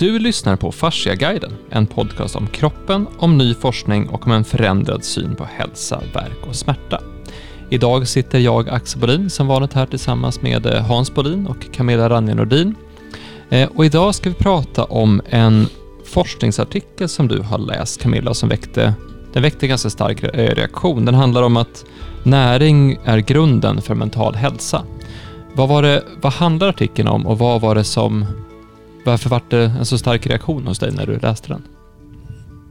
Du lyssnar på Fasciaguiden, en podcast om kroppen, om ny forskning och om en förändrad syn på hälsa, verk och smärta. Idag sitter jag, Axel Bolin, som vanligt här tillsammans med eh, Hans Bolin och Camilla Ranje Nordin. Eh, och idag ska vi prata om en forskningsartikel som du har läst, Camilla, som väckte, den väckte ganska stark eh, reaktion. Den handlar om att näring är grunden för mental hälsa. Vad, var det, vad handlar artikeln om och vad var det som varför var det en så stark reaktion hos dig när du läste den?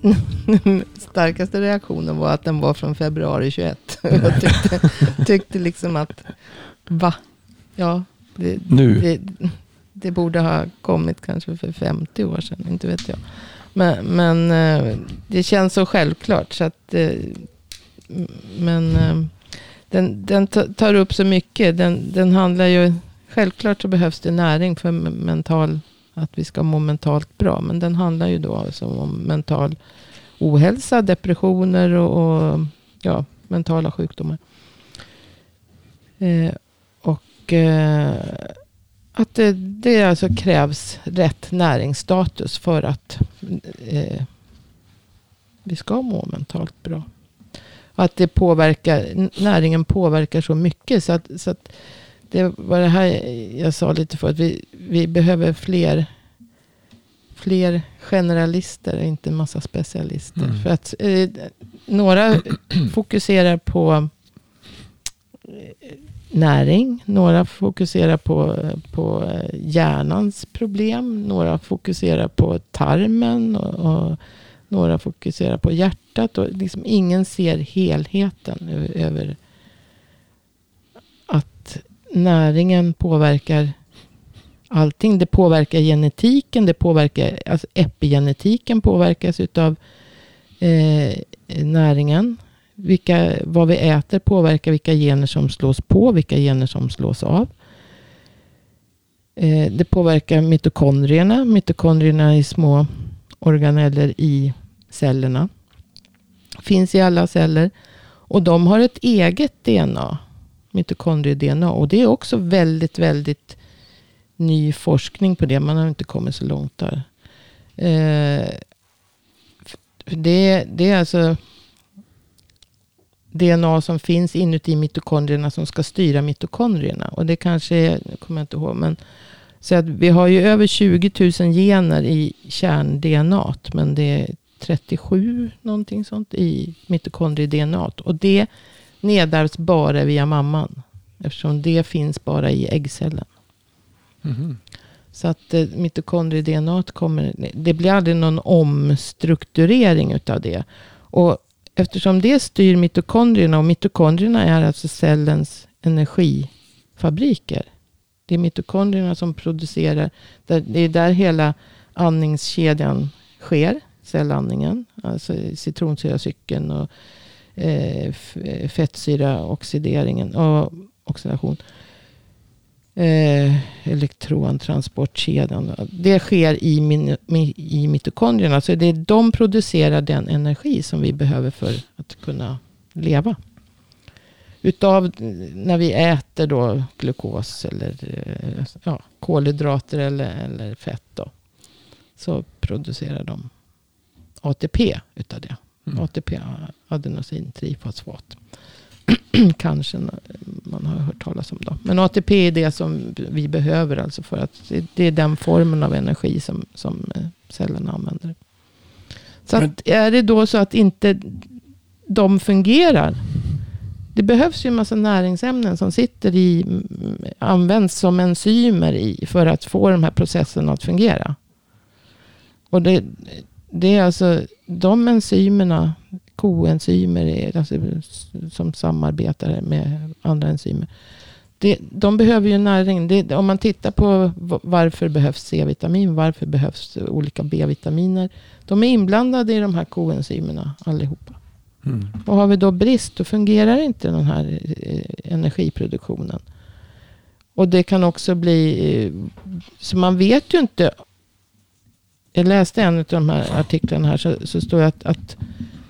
Starkaste reaktionen var att den var från februari 21. Jag tyckte, tyckte liksom att, va? Ja, det, nu. Det, det, borde ha kommit kanske för 50 år sedan, inte vet jag. Men, men eh, det känns så självklart. Så att, eh, men eh, den, den tar upp så mycket. Den, den handlar ju, självklart så behövs det näring för mental att vi ska må mentalt bra. Men den handlar ju då alltså om mental ohälsa, depressioner och, och ja, mentala sjukdomar. Eh, och eh, att det, det alltså krävs rätt näringsstatus för att eh, vi ska må mentalt bra. Och att det påverkar, näringen påverkar så mycket. Så att, så att det var det här jag sa lite för. Att vi, vi behöver fler, fler generalister, inte massa specialister. Mm. För att eh, några fokuserar på eh, näring. Några fokuserar på, på eh, hjärnans problem. Några fokuserar på tarmen. Och, och några fokuserar på hjärtat. Och liksom ingen ser helheten över näringen påverkar allting. Det påverkar genetiken, det påverkar, alltså epigenetiken påverkas utav eh, näringen. Vilka, vad vi äter påverkar vilka gener som slås på, vilka gener som slås av. Eh, det påverkar mitokondrierna. Mitokondrierna är små organeller i cellerna. Finns i alla celler. Och de har ett eget DNA mitokondrie-DNA. Och det är också väldigt, väldigt ny forskning på det. Man har inte kommit så långt där. Eh, det, det är alltså DNA som finns inuti mitokondrierna som ska styra mitokondrierna. Och det kanske är, jag kommer inte ihåg, men så att vi har ju över 20 000 gener i kärn-DNA. Men det är 37 någonting sånt i mitokondrie-DNA. Och det nedärvs bara via mamman. Eftersom det finns bara i äggcellen. Mm. Så att eh, mitokondrie-DNA kommer, det blir aldrig någon omstrukturering utav det. Och eftersom det styr mitokondrierna och mitokondrierna är alltså cellens energifabriker. Det är mitokondrierna som producerar, det är där hela andningskedjan sker, cellandningen. Alltså citronsyracykeln och eh, eh, fettsyraoxideringen och oxidation. Eh, elektrontransportkedjan. Det sker i, min, i mitokondrierna. Så det är, de producerar den energi som vi behöver för att kunna leva. Utav när vi äter då glukos eller eh, ja, kolhydrater eller, eller fett. Då, så producerar de ATP utav det. Mm. ATP, adenosin trifosfat. Kanske man har hört talas om. Då. Men ATP är det som vi behöver. Alltså för att det är den formen av energi som, som eh, cellerna använder. Så Men, är det då så att inte de fungerar. Det behövs ju en massa näringsämnen som sitter i, används som enzymer i för att få de här processerna att fungera. Och det, det är alltså de enzymerna, koenzymer alltså, som samarbetar med andra enzymer. Det, de behöver ju näring. Det, om man tittar på varför behövs C-vitamin, varför behövs olika B-vitaminer. De är inblandade i de här koenzymerna allihopa. Mm. Och har vi då brist, då fungerar inte den här eh, energiproduktionen. Och det kan också bli, eh, så man vet ju inte jag läste en av de här artiklarna här. Så, så står det att, att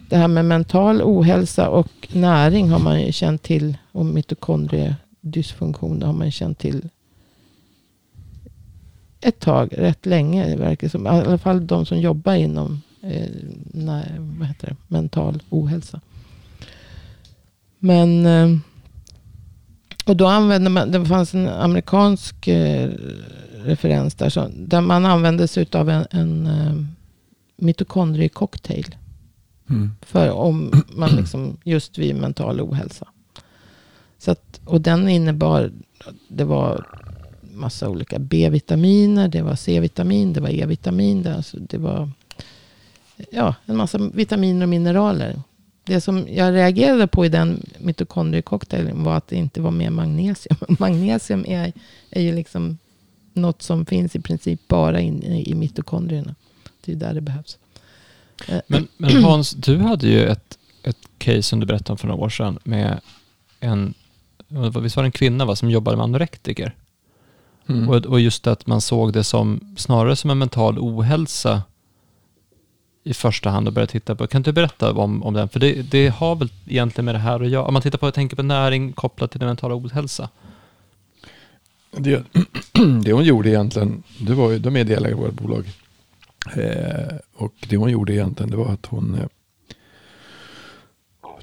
det här med mental ohälsa och näring har man ju känt till. Och mitokondriedysfunktion har man känt till ett tag, rätt länge verkar som. I alla fall de som jobbar inom eh, nej, vad heter det? mental ohälsa. Men eh, och då använde man, det fanns en amerikansk eh, referens där. Så, där man använde sig av en, en eh, mitokondriecocktail. Mm. För om man liksom, just vid mental ohälsa. Så att, och den innebar, det var massa olika B-vitaminer, det var C-vitamin, det var E-vitamin. Det, alltså det var ja, en massa vitaminer och mineraler. Det som jag reagerade på i den mitokondriecocktailen var att det inte var med magnesium. Magnesium är, är ju liksom något som finns i princip bara inne i mitokondrierna. Det är där det behövs. Men, men Hans, du hade ju ett, ett case som du berättade om för några år sedan med en, visst var det en kvinna va, som jobbade med anorektiker? Mm. Och, och just att man såg det som snarare som en mental ohälsa i första hand och började titta på. Kan du berätta om, om den? För det, det har väl egentligen med det här att göra. Om man tittar på, jag tänker på näring kopplat till den mentala ohälsa. Det, det hon gjorde egentligen, det var ju, de är delägare i vårt bolag. Eh, och det hon gjorde egentligen, det var att hon... Eh,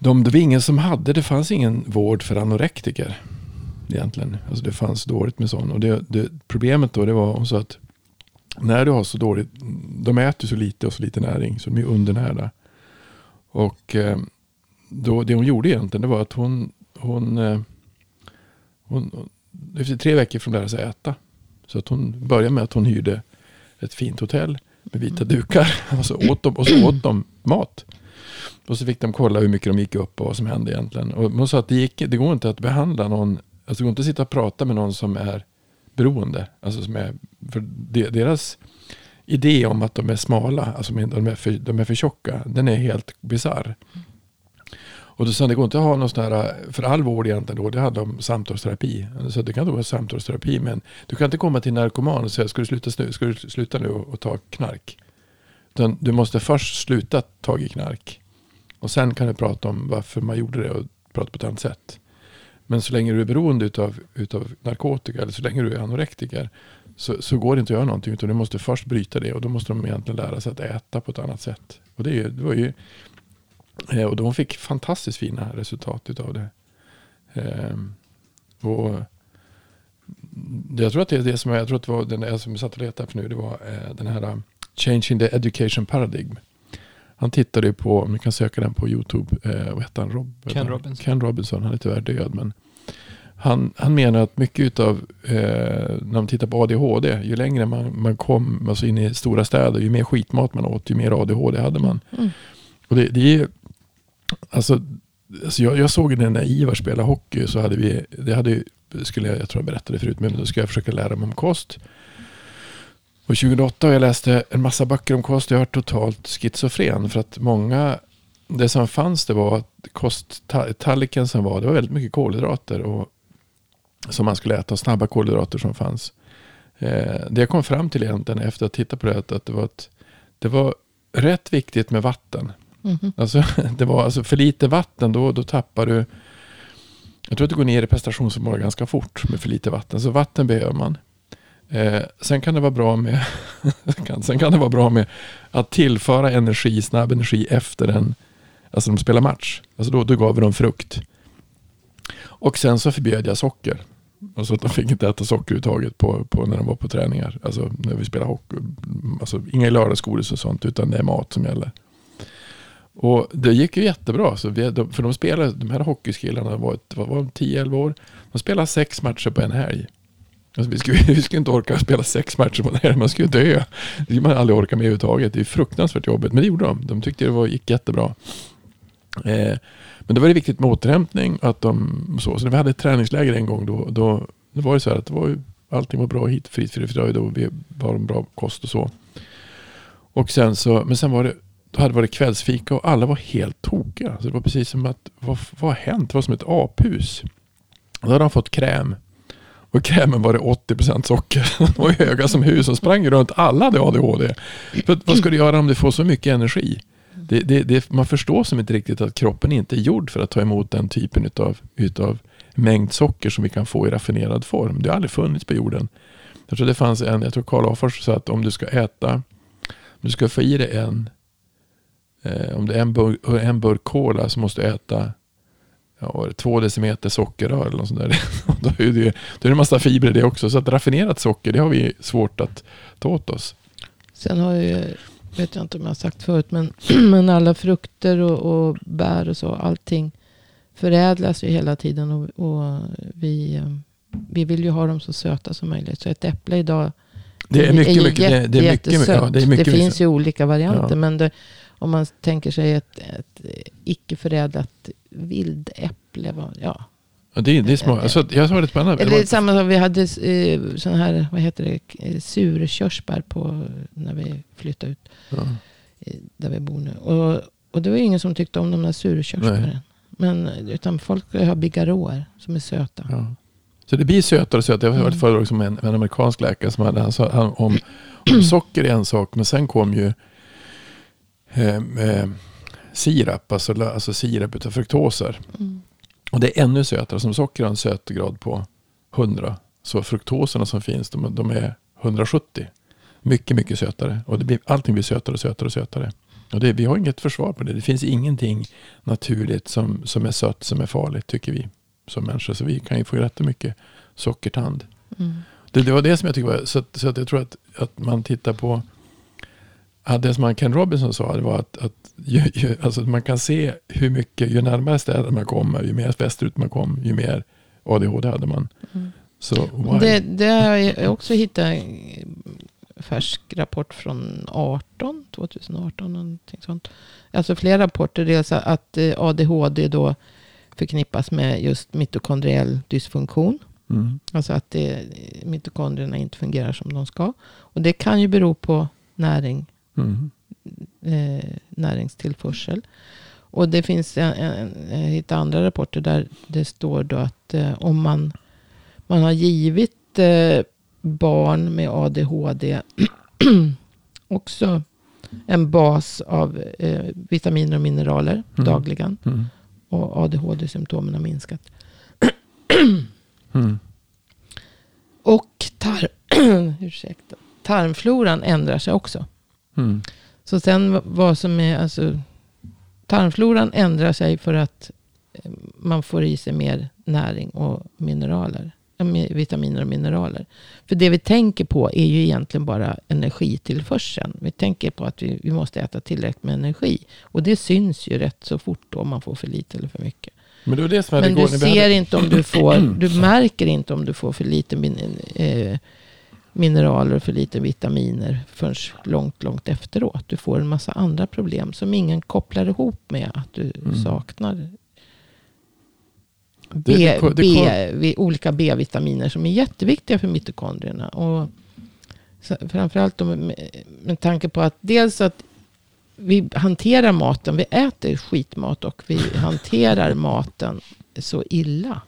de, det var ingen som hade, det fanns ingen vård för anorektiker. Egentligen. Alltså det fanns dåligt med sån. Och det, det, problemet då, det var så att när du har så dåligt, de äter så lite och så lite näring, så de är undernärda. Och eh, då, det hon gjorde egentligen, det var att hon, hon, hon, hon efter tre veckor från att lära sig äta. Så att hon började med att hon hyrde ett fint hotell med vita dukar. Och så åt de, och så åt de mat. Och så fick de kolla hur mycket de gick upp och vad som hände egentligen. Och hon sa att det, gick, det går inte att behandla någon, alltså det går inte att sitta och prata med någon som är beroende. Alltså som är, för deras idé om att de är smala, alltså de är för, de är för tjocka, den är helt bizarr. Och då sa det går inte att ha någon sån här, för all vård egentligen då, det handlar om samtalsterapi. Så det kan då vara samtalsterapi, men du kan inte komma till narkoman och säga, ska du sluta, nu, ska du sluta nu och, och ta knark? Utan du måste först sluta ta i knark. Och sen kan du prata om varför man gjorde det och prata på ett annat sätt. Men så länge du är beroende utav, utav narkotika eller så länge du är anorektiker så, så går det inte att göra någonting. Utan du måste först bryta det och då måste de egentligen lära sig att äta på ett annat sätt. Och det, är, det var ju och de fick fantastiskt fina resultat utav det. Eh, och jag tror att det är det som jag tror att det var den jag som satt och letade för nu. Det var eh, den här um, Changing the Education Paradigm. Han tittade på, om ni kan söka den på YouTube, eh, vad hette han? Rob, Ken Robinson. Ken Robinson, han är tyvärr död. Men han, han menar att mycket av, eh, när man tittar på ADHD, ju längre man, man kom alltså in i stora städer, ju mer skitmat man åt, ju mer ADHD hade man. Mm. Och det, det är Alltså, alltså jag, jag såg när Ivar spelade hockey så hade vi, det hade, skulle jag, jag tror jag berättade förut, men då skulle jag försöka lära mig om kost. Och 2008 jag läste en massa böcker om kost. Jag var totalt schizofren för att många, det som fanns det var att kosttallriken som var, det var väldigt mycket kolhydrater och som man skulle äta, snabba kolhydrater som fanns. Eh, det jag kom fram till egentligen efter att ha tittat på det, att det var, ett, det var rätt viktigt med vatten. Mm. Alltså, det var alltså för lite vatten, då, då tappar du... Jag tror att du går ner i prestationsförmåga ganska fort med för lite vatten. Så vatten behöver man. Eh, sen kan det vara bra med sen kan det vara bra med att tillföra energi, snabb energi efter en, alltså de spelar match. Alltså då, då gav vi dem frukt. Och sen så förbjöd jag socker. Alltså att de fick inte äta socker överhuvudtaget på, på när de var på träningar. Alltså när vi spelade hockey. Alltså inga lördagsgodis och sånt utan det är mat som gäller. Och det gick ju jättebra. Så vi, för de spelade, de här hockeyskillarna var, var, var 10-11 år. De spelade sex matcher på en helg. Alltså vi, skulle, vi skulle inte orka spela sex matcher på en helg. Man skulle dö. Det skulle man aldrig orka med överhuvudtaget. Det är fruktansvärt jobbigt. Men det gjorde de. De tyckte det var, gick jättebra. Eh, men då var det viktigt med återhämtning. Att de, så. så när vi hade ett träningsläger en gång då, då, då var det så här att det var, allting var bra hit, fritt, fritt, fritt och vi var en bra kost och så. Och sen så, men sen var det då hade det varit kvällsfika och alla var helt tokiga. Så det var precis som att, vad, vad har hänt? Det var som ett aphus. Då hade de fått kräm. Och krämen var det 80% socker. De var höga som hus och sprang runt. Alla hade ADHD. För vad ska du göra om du får så mycket energi? Det, det, det, man förstår som inte riktigt att kroppen inte är gjord för att ta emot den typen utav, utav mängd socker som vi kan få i raffinerad form. Det har aldrig funnits på jorden. Jag tror det fanns en, jag tror Karl Afors sa att om du ska äta, om du ska få i dig en, eh, om det är en burk, en burk cola så måste du äta ja, två decimeter sockerrör eller något sånt där. då, är det, då är det en massa fibrer det också. Så att raffinerat socker, det har vi svårt att ta åt oss. Sen har ju, vet jag inte om jag har sagt förut, men, men alla frukter och, och bär och så, allting förädlas ju hela tiden. Och, och vi, eh, vi vill ju ha dem så söta som möjligt. Så ett äpple idag Det är mycket, är- det är mycket, jättesött. ja, det är mycket, det finns ju olika varianter. Ja. Men det, om man tänker sig ett, ett icke förädlat vildäpple. Ja. Ja, det, är- det är små. Alltså, jag sa det annan. Eller samma som vi hade eh, sån här, vad heter det, eh, surkörsbär på när vi flyttade ut. ja. eh, där vi bor nu. Och, och det var ingen som tyckte om de där surkörsbären. Men utan folk har bigarråer som är söta. Ja. Så det blir sötare och sötare. Jag var Mm. ett föredrag som en, en amerikansk läkare som hade, han sa han, om, om socker är en sak, men sen kom ju eh, eh, sirap, alltså, alltså sirap utav fruktoser. Mm. Och det är ännu sötare. Som socker har en sötgrad på 100. Så fruktoserna som finns, de, de är 170. Mycket, mycket sötare. Och det blir, allting blir sötare och sötare och sötare. Och det, vi har inget försvar på det. Det finns ingenting naturligt som, som är sött som är farligt, tycker vi som människor. Så vi kan ju få rätt mycket sockertand. Mm. Det, det var det som jag tycker var, så, så att jag tror att, att man tittar på, ja, det som han Ken Robinson sa, det var att, att ju, ju, alltså man kan se hur mycket, ju närmare städer man kommer, ju mer västerut man kom, ju mer ADHD hade man. Mm. Så? Det, det har jag också hittat en färsk rapport från 18, 2018, någonting sånt. Alltså flera rapporter, dels att eh, ADHD då förknippas med just mitokondriell dysfunktion. Mm. Alltså att det, mitokondrierna inte fungerar som de ska. Och det kan ju bero på näring, Mm. eh, näringstillförsel. Och det finns en, en, jag hittade andra rapporter där det står då att eh, om man, man har givit eh, barn med ADHD också en bas av eh, vitaminer och mineraler Mm. dagligen. Mm. Och ADHD-symptomen har minskat. Mm. Och tar, ursäkta, tarmfloran ändrar sig också. Mm. Så sen vad som är, alltså tarmfloran ändrar sig för att eh, man får i sig mer näring och mineraler. Vitaminer och mineraler. För det vi tänker på är ju egentligen bara energitillförseln. Vi tänker på att vi, vi måste äta tillräckligt med energi. Och det syns ju rätt så fort då om man får för lite eller för mycket. Men det var det som Men du igår ser hade, inte om du får, du märker inte om du får för lite min, eh, mineraler och för lite vitaminer förrän långt, långt efteråt. Du får en massa andra problem som ingen kopplar ihop med att du Mm. saknar B, det B, olika B-vitaminer som är jätteviktiga för mitokondrierna. Och framförallt med, med tanke på att dels att vi hanterar maten, vi äter skitmat och vi hanterar maten så illa.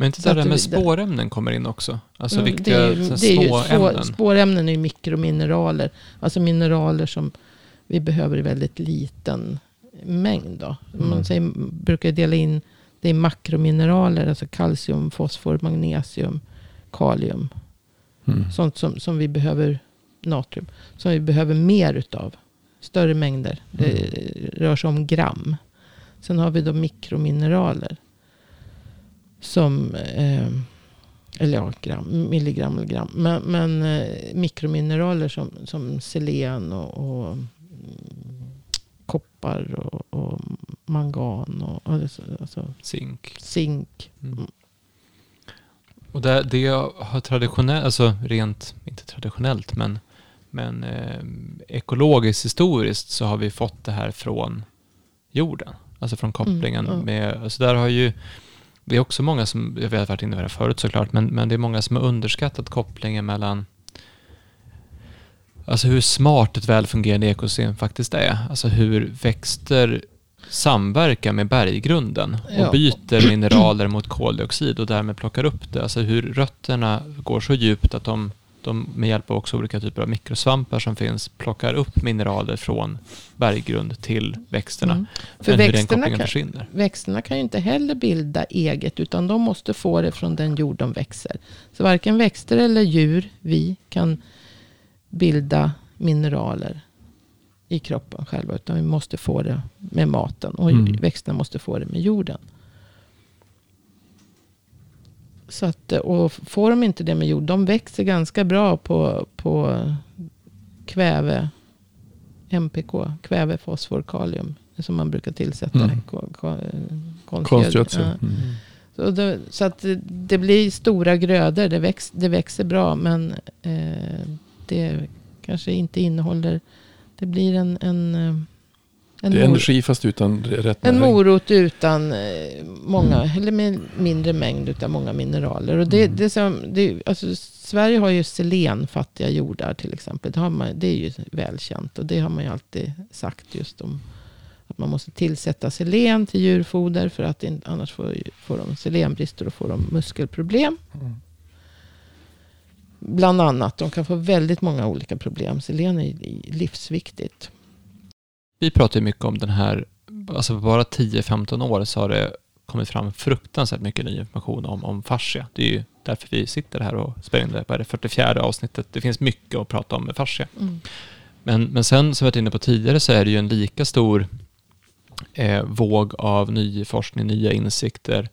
Men inte där det att med spårämnen kommer in också? Alltså Mm, viktiga det är ju- det är ju Spårämnen är ju mikromineraler. Alltså mineraler som vi behöver i väldigt liten mängd. Då. Mm. Man säger, brukar dela in det i makromineraler. Alltså kalcium, fosfor, magnesium, kalium. mm. Sånt som, som vi behöver, natrium, som vi behöver mer utav. Större mängder. Det rör sig om gram. Sen har vi då mikromineraler. Som, eh, eller ja, gram, milligram eller gram. Men, men eh, mikromineraler som, som selen och, och mm, koppar och, och mangan och alltså, alltså, Zink. zink. Mm. Och det, det har traditionellt, alltså rent, inte traditionellt, men, men eh, ekologiskt historiskt så har vi fått det här från jorden. Alltså från kopplingen Mm, ja. med, alltså där har ju, det är också många som, jag har varit inne på det förut såklart, men, men det är många som har underskattat kopplingen mellan Alltså hur smart ett välfungerande ekosystem faktiskt är. Alltså hur växter samverkar med berggrunden och Ja. byter mineraler mot koldioxid och därmed plockar upp det. Alltså hur rötterna går så djupt att de de med hjälp av också olika typer av mikrosvampar som finns plockar upp mineraler från berggrund till växterna. Mm. För Men hur den växterna kan, växterna kan ju inte heller bilda eget. Utan de måste få det från den jord de växer. Så varken växter eller djur, vi, kan bilda mineraler i kroppen själva. Utan vi måste få det med maten. Och Mm. växterna måste få det med jorden. Så att, och får de inte det med jord. De växer ganska bra på, på kväve. MPK. Kväve, fosfor, kalium. Som man brukar tillsätta. Mm. Ko- ko- konstgöd- Konstgödsel. Ja. Mm. Så, det, så att det, det blir stora grödor. Det, väx, det växer bra. Men eh, det kanske inte innehåller. Det blir en, en, eh, en, Det är energi fast utan rätt en näring. morot utan eh, många. Eller med mindre mängd utav många mineraler. Och det, Mm. det som, det, alltså, Sverige har ju selenfattiga jordar till exempel. Det, har man, det är ju välkänt. Och det har man ju alltid sagt just om. Att man måste tillsätta selen till djurfoder. För att in, annars får, får de selenbrister och får de muskelproblem. Mm. Bland annat. De kan få väldigt många olika problem. Selen är livsviktigt. Vi pratar ju mycket om den här, alltså på bara 10-15 år så har det kommit fram fruktansvärt mycket ny information om, om fascia. Det är ju därför vi sitter här och spelar in det på det 44 avsnittet. Det finns mycket att prata om med fascia. Mm. Men, men sen som vi varit inne på tidigare så är det ju en lika stor eh, våg av ny forskning, nya insikter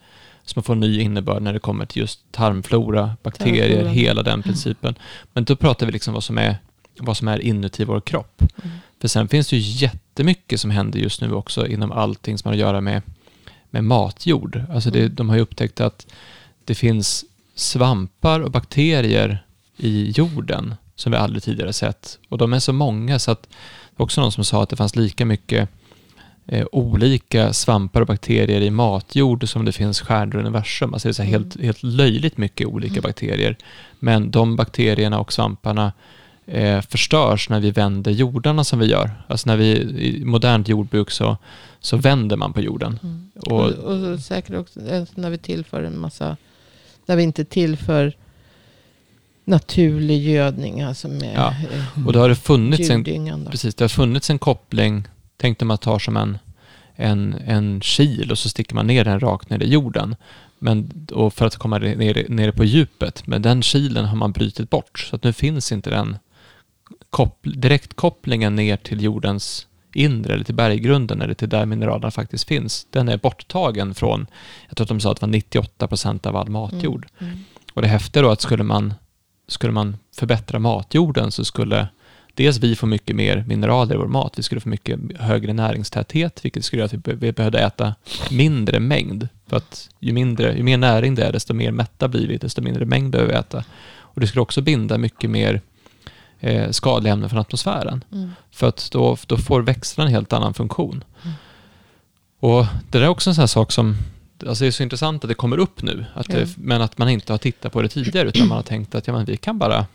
som får ny innebörd när det kommer till just tarmflora, bakterier, Tarmflora. hela den principen. Men då pratar vi liksom vad som är, vad som är inuti vår kropp. Mm. För sen finns det ju jättemycket som händer just nu också inom allting som har att göra med, med matjord. Alltså det, Mm. de har ju upptäckt att det finns svampar och bakterier i jorden som vi aldrig tidigare sett. Och de är så många så att det var också någon som sa att det fanns lika mycket eh, olika svampar och bakterier i matjord som det finns stjärnor i universum. Alltså det är så Mm. helt, helt löjligt mycket olika Mm. bakterier. Men de bakterierna och svamparna eh, förstörs när vi vänder jordarna som vi gör. Alltså när vi i modernt jordbruk så, så vänder man på jorden. Mm. Och, Och, och säkert också eh, när vi tillför en massa. När vi inte tillför naturlig gödning. Alltså med Ja, eh, och då har det funnits en, precis, det har funnits en koppling, tänk dig man tar som en, en, en kil och så sticker man ner den rakt ner i jorden. Men, och för att komma ner, ner på djupet. Men den kilen har man brutit bort. Så att nu finns inte den koppl- direktkopplingen ner till jordens inre eller till berggrunden eller till där mineralerna faktiskt finns. Den är borttagen från, jag tror att de sa att det var 98 procent av all matjord. Mm. Mm. Och det häftiga då att skulle man, skulle man förbättra matjorden så skulle dels vi få mycket mer mineraler i vår mat, vi skulle få mycket högre näringstäthet, vilket skulle göra att vi, vi behövde äta mindre mängd. För att ju, mindre, ju mer näring det är, desto mer mätta blir vi, desto mindre mängd behöver vi äta. Och det skulle också binda mycket mer eh, skadliga ämnen från atmosfären. Mm. För att då, då får växterna en helt annan funktion. Mm. Och det där är också en sån här sak som, alltså det är så intressant att det kommer upp nu, att det, men att man inte har tittat på det tidigare, utan man har tänkt att ja, men vi kan bara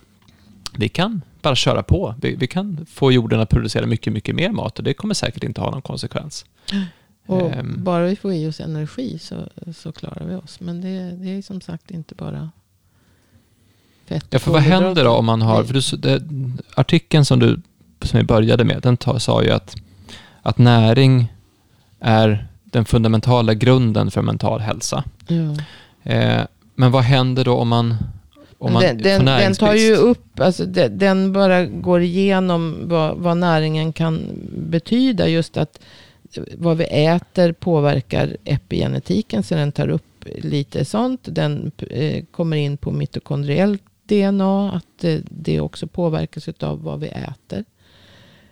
vi kan bara köra på. Vi, vi kan få jorden att producera mycket, mycket mer mat och det kommer säkert inte ha någon konsekvens. Och Ehm. bara vi får i oss energi så, så klarar vi oss. Men det, det är som sagt inte bara fett Ja, för vad händer då om man har, för du, det, artikeln som du som vi började med, den ta, sa ju att, att näring är den fundamentala grunden för mental hälsa. Ja. Eh, men vad händer då om man, om man den, den, den tar ju upp, alltså den, den bara går igenom vad, vad näringen kan betyda. Just att vad vi äter påverkar epigenetiken. Så den tar upp lite sånt. Den eh, kommer in på mitokondriellt DNA. Att eh, det också påverkas av vad vi äter.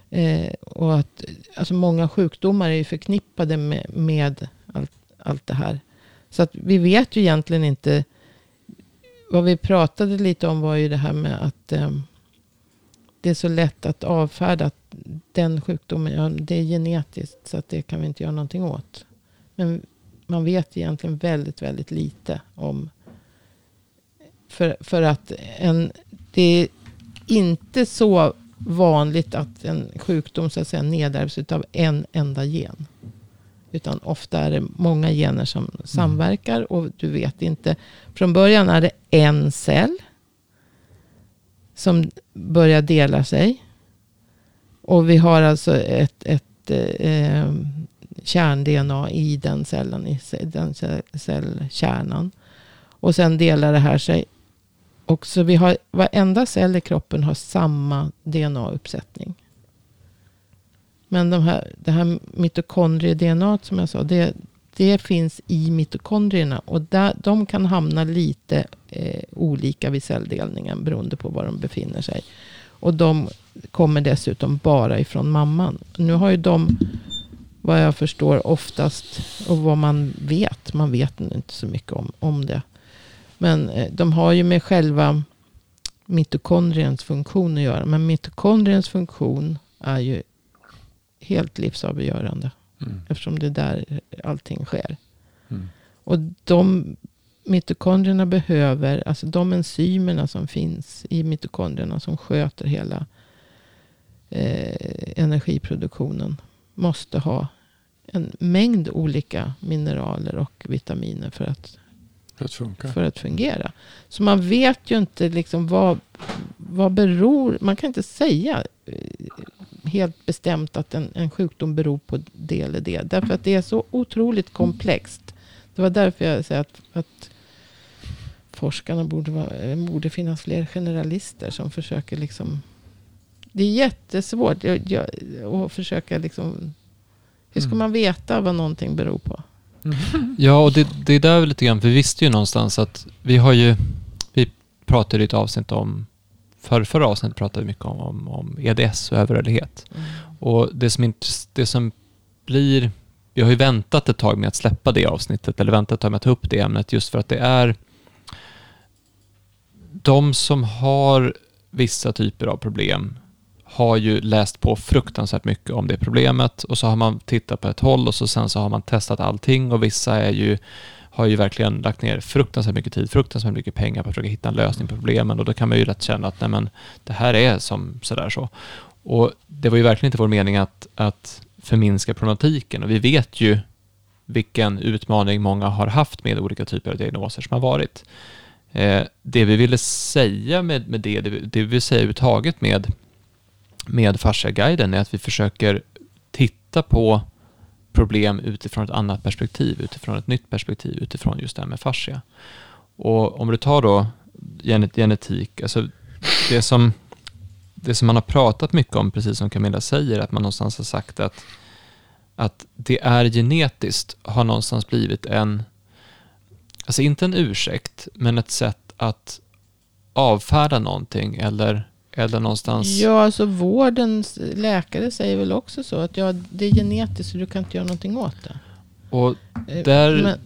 Eh, och att alltså många sjukdomar är ju förknippade med, med allt, allt det här. Så att vi vet ju egentligen inte. Vad vi pratade lite om var ju det här med att eh, det är så lätt att avfärda att den sjukdomen, ja, det är genetiskt så att det kan vi inte göra någonting åt. Men man vet egentligen väldigt, väldigt lite om. För, för att en, det är inte så vanligt att en sjukdom så att säga nedärvs av en enda gen. Utan ofta är det många gener som samverkar och du vet inte. Från början är det en cell som börjar dela sig. Och vi har alltså ett, ett eh, kärn-DNA i den cellen, i den cellkärnan. Och sen delar det här sig. Och så vi har, varenda cell i kroppen har samma DNA-uppsättning. Men de här, det här mitokondrie-DNA som jag sa, det, det finns i mitokondrierna. Och där, de kan hamna lite eh, olika vid celldelningen beroende på var de befinner sig. Och de kommer dessutom bara ifrån mamman. Nu har ju de, vad jag förstår, oftast, och vad man vet, man vet inte så mycket om, om det. Men eh, de har ju med själva mitokondriens funktion att göra. Men mitokondriens funktion är ju helt livsavgörande. Mm. Eftersom det är där allting sker. Mm. Och de mitokondrierna behöver, alltså de enzymerna som finns i mitokondrierna som sköter hela eh, energiproduktionen. Måste ha en mängd olika mineraler och vitaminer för att, för att, funka. För att fungera. Så man vet ju inte liksom vad, vad beror, man kan inte säga eh, helt bestämt att en, en sjukdom beror på det eller det. Därför att det är så otroligt komplext. Det var därför jag säger att, att forskarna borde, vara, borde finnas fler generalister som försöker liksom. Det är jättesvårt att försöka liksom. Hur ska mm. man veta vad någonting beror på? Mm. Ja, och det, det är där lite grann. Vi visste ju någonstans att vi har ju. Vi pratade i ett avsnitt om för förra avsnittet pratade vi mycket om, om, om EDS och överrörlighet. Mm. Och det som, inte, det som blir... Vi har ju väntat ett tag med att släppa det avsnittet, eller väntat ett tag med att ta upp det ämnet, just för att det är de som har vissa typer av problem har ju läst på fruktansvärt mycket om det problemet och så har man tittat på ett håll och så sen så har man testat allting och vissa är ju har ju verkligen lagt ner fruktansvärt mycket tid, fruktansvärt mycket pengar på att försöka hitta en lösning på problemen och då kan man ju lätt känna att nej men, det här är som sådär så. Och det var ju verkligen inte vår mening att, att förminska problematiken och vi vet ju vilken utmaning många har haft med olika typer av diagnoser som har varit. Eh, det vi ville säga med, med det, det, det vi vill säga överhuvudtaget med, med fasciaguiden är att vi försöker titta på problem utifrån ett annat perspektiv, utifrån ett nytt perspektiv, utifrån just det här med fascia. Och om du tar då genetik, alltså det som, det som man har pratat mycket om, precis som Camilla säger, att man någonstans har sagt att, att det är genetiskt, har någonstans blivit en, alltså inte en ursäkt, men ett sätt att avfärda någonting eller eller någonstans? Ja, alltså vårdens läkare säger väl också så. Att ja, det är genetiskt så du kan inte göra någonting åt det. Och eh, där, men,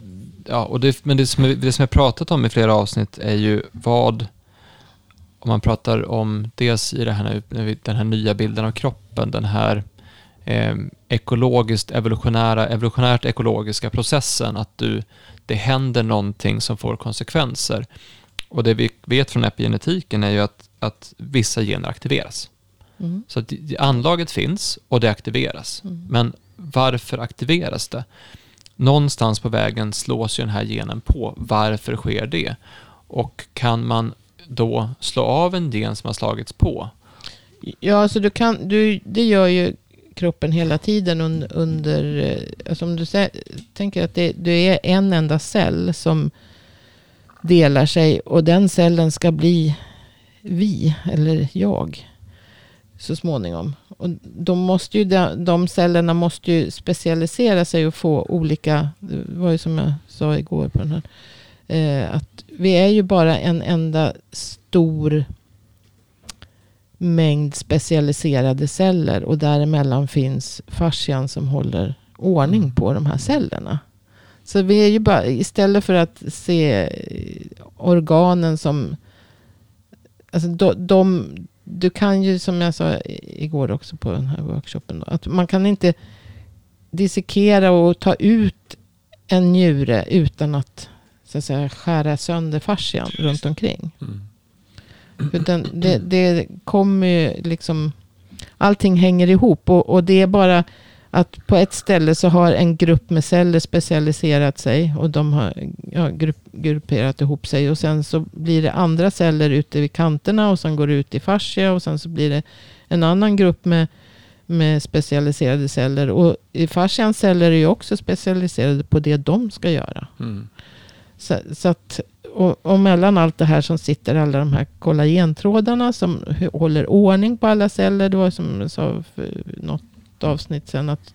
ja, och det, men det som, det som jag pratat om i flera avsnitt är ju vad, om man pratar om dels i det här, den här nya bilden av kroppen, den här eh, ekologiskt evolutionära, evolutionärt ekologiska processen, att du, det händer någonting som får konsekvenser. Och det vi vet från epigenetiken är ju att att vissa gener aktiveras. Mm. Så att anlaget finns och det aktiveras. Mm. Men varför aktiveras det? Någonstans på vägen slås ju den här genen på. Varför sker det? Och kan man då slå av en gen som har slagits på? Ja, alltså du kan, du, det gör ju kroppen hela tiden under, under eh, alltså om du tänker att det, det är en enda cell som delar sig och den cellen ska bli vi, eller jag, så småningom. Och de, måste ju, de cellerna måste ju specialisera sig och få olika, det var ju som jag sa igår på den här, eh, att vi är ju bara en enda stor mängd specialiserade celler och däremellan finns fascian som håller ordning på de här cellerna. Så vi är ju bara, istället för att se organen som Alltså de, de, du kan ju, som jag sa igår också på den här workshopen, då, att man kan inte dissekera och ta ut en njure utan att, så att säga, skära sönder fascian runt omkring. Mm. Den, det, det kommer ju liksom, allting hänger ihop och, och det är bara att på ett ställe så har en grupp med celler specialiserat sig. Och de har ja, grupp, grupperat ihop sig. Och sen så blir det andra celler ute vid kanterna. Och sen går det ut i fascia. Och sen så blir det en annan grupp med, med specialiserade celler. Och i fascians celler är ju också specialiserade på det de ska göra. Mm. Så, så att, och, och mellan allt det här som sitter alla de här kollagentrådarna som håller ordning på alla celler. Det var som jag sa för något avsnitt sen att,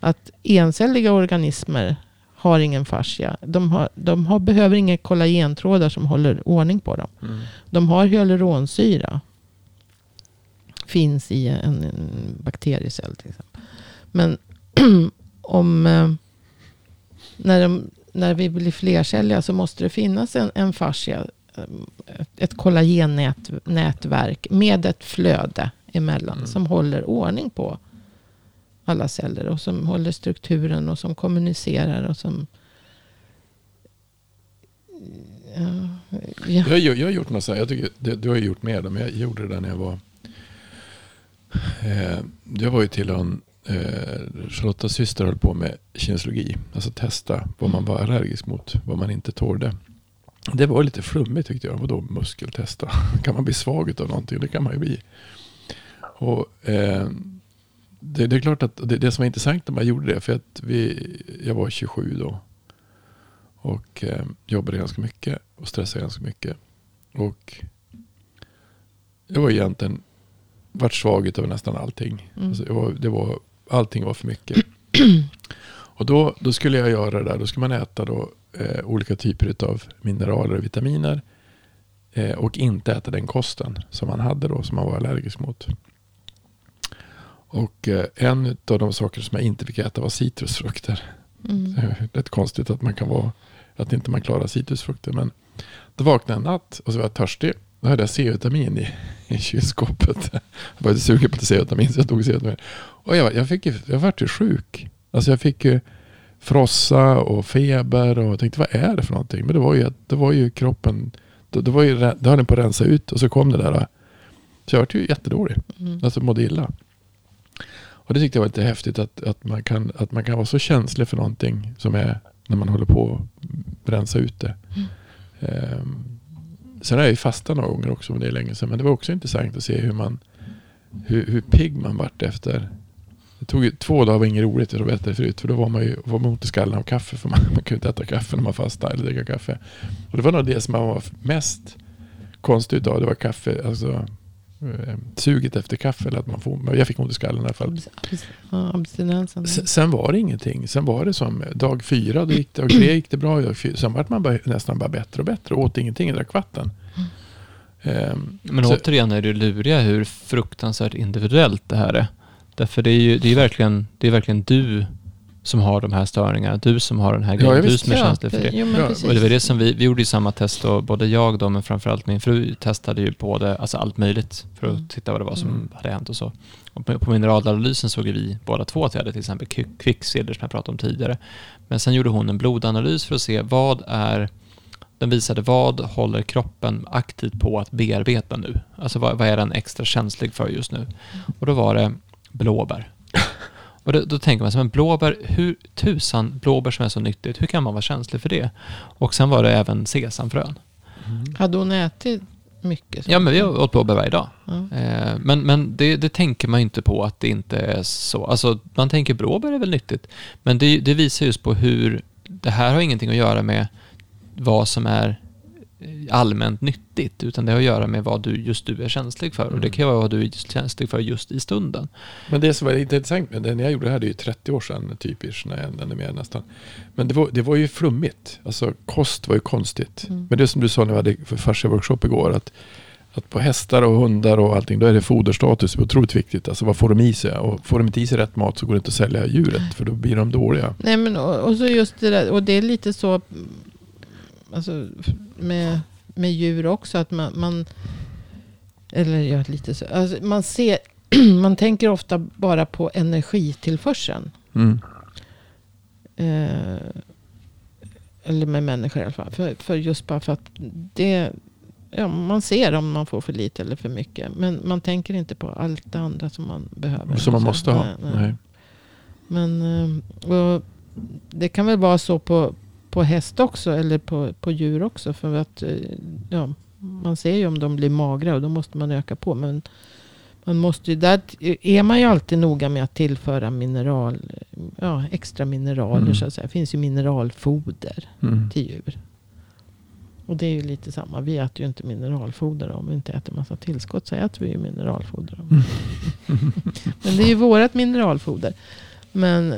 att encelliga organismer har ingen fascia. De, har, de har, behöver inga kollagentrådar som håller ordning på dem. Mm. De har hyaluronsyra. Finns i en, en bakteriecell till exempel. Men om eh, när, de, när vi blir flercelliga så måste det finnas en, en fascia. eh, Ett, ett kollagennätverk med ett flöde emellan. Mm. Som håller ordning på alla celler. Och som håller strukturen och som kommunicerar. Och som Ja, ja. Jag, har jag har gjort något så jag tycker, det, du har ju gjort mer men jag gjorde det där när jag var... Eh, jag var ju till en... Eh, Charlottas syster höll på med kinesologi. Alltså testa vad man var allergisk mot, vad man inte tålde. Det var lite flummigt tyckte jag. Vadå muskeltesta? Kan man bli svag av någonting? Det kan man ju bli. Och eh, det, det är klart att det, det som var intressant när man gjorde det, för att vi, jag var 27 då. Och eh, jobbade ganska mycket och stressade ganska mycket. Och jag var egentligen vart svag över nästan allting. Mm. Alltså, var, det var, allting var för mycket. och då, då skulle jag göra det där. Då skulle man äta då, eh, olika typer av mineraler och vitaminer. Eh, och inte äta den kosten som man hade då, som man var allergisk mot. Och eh, en av de saker som jag inte fick äta var citrusfrukter. Mm. Det är rätt konstigt att man kan vara att inte man klarar citrusfrukter. Men då vaknade jag en natt och så var jag törstig. Då hade jag C-vitamin i, i kylskåpet. Jag var lite sugen på C-vitamin så jag tog C-vitamin. Och jag, jag, fick, jag vart ju sjuk. Alltså jag fick ju frossa och feber och jag tänkte vad är det för någonting? Men det var ju, det var ju kroppen, det, det var ju, det höll den på att rensa ut och så kom det där. Så jag vart ju jättedålig. Mm. Alltså mådde illa. Och det tyckte jag var lite häftigt att, att, man kan, att man kan vara så känslig för någonting som är när man håller på att rensa ut det. Ehm, sen har jag ju fastat några gånger också, men det är länge sedan. Men det var också intressant att se hur man hur, hur pigg man vart efter. Det tog ju två dagar var inget roligt, jag berättade förut. För då var man ju var man ont i skallen av kaffe. För man, man kunde inte äta kaffe när man fastade eller dricka kaffe. Och det var nog det som man var mest konstig utav. Det var kaffe, alltså suget efter kaffe. Eller att man får, jag fick ont i skallen i alla fall. Abstinensen. Sen, sen var det ingenting. Sen var det som eh, dag fyra, då gick det, dag tre gick det bra. Dag fyra, sen vart man bara, nästan bara bättre och bättre. Åt ingenting, drack vatten. Ehm, Men så- återigen är det luriga hur fruktansvärt individuellt det här är. Därför det är ju det är verkligen, det är verkligen du som har de här störningarna. Du som har den här Ja, grejen. jag du som är känslig för det. Jo, men Ja. Och det var det som vi, vi gjorde ju samma test och både jag då, men framförallt min fru testade ju både, alltså allt möjligt för att Mm. titta vad det var som Mm. hade hänt och så. Och på, på mineralanalysen såg vi båda två att vi hade till exempel kvick- kvicksilver som jag pratade om tidigare. Men sen gjorde hon en blodanalys för att se vad är, den visade vad håller kroppen aktivt på att bearbeta nu? Alltså vad, vad är den extra känslig för just nu? Och då var det blåbär. Och då, då tänker man så men blåbär, hur tusan, blåbär som är så nyttigt, hur kan man vara känslig för det? Och sen var det även sesamfrön. Hade hon ätit mycket? Ja, men vi åt blåbär varje dag. Eh, men men det, det tänker man ju inte på att det inte är så. Alltså, man tänker blåbär är väl nyttigt. Men det, det visar just på hur, det här har ingenting att göra med vad som är allmänt nyttigt, utan det har att göra med vad du, just du är känslig för. Och det Mm. kan vara vad du är känslig för just i stunden. Men det som var intressant med det, när jag gjorde det här, det är ju 30 år sedan typiskt, nej, ännu mer nästan. Men det var, det var ju flummigt. Alltså kost var ju konstigt. Mm. Men det som du sa när vi hade för farsa-workshop igår, att, att på hästar och hundar och allting, då är det foderstatus otroligt viktigt. Alltså vad får de i sig? Och får de inte i sig rätt mat så går det inte att sälja djuret, för då blir de dåliga. Nej, men och, och så just det där, och det är lite så mm, alltså, med, med djur också, att man, man eller ja, lite så, alltså, man ser, man tänker ofta bara på energitillförseln. Mm. Eh, eller med människor i alla fall. För, för just bara för att det, ja, man ser om man får för lite eller för mycket. Men man tänker inte på allt det andra som man behöver. Som man Så, måste ha. nej, Nej, nej. Men eh, och det kan väl vara så på, på häst också. Eller på, på djur också. För att eh, ja, man ser ju om de blir magra och då måste man öka på. Men man måste ju, där är man ju alltid noga med att tillföra mineral, ja, extra mineraler. Mm. Så att säga. Det finns ju mineralfoder Mm. till djur. Och det är ju lite samma. Vi äter ju inte mineralfoder. Om vi inte äter massa tillskott så äter vi ju mineralfoder. Men det är ju vårat mineralfoder. Men,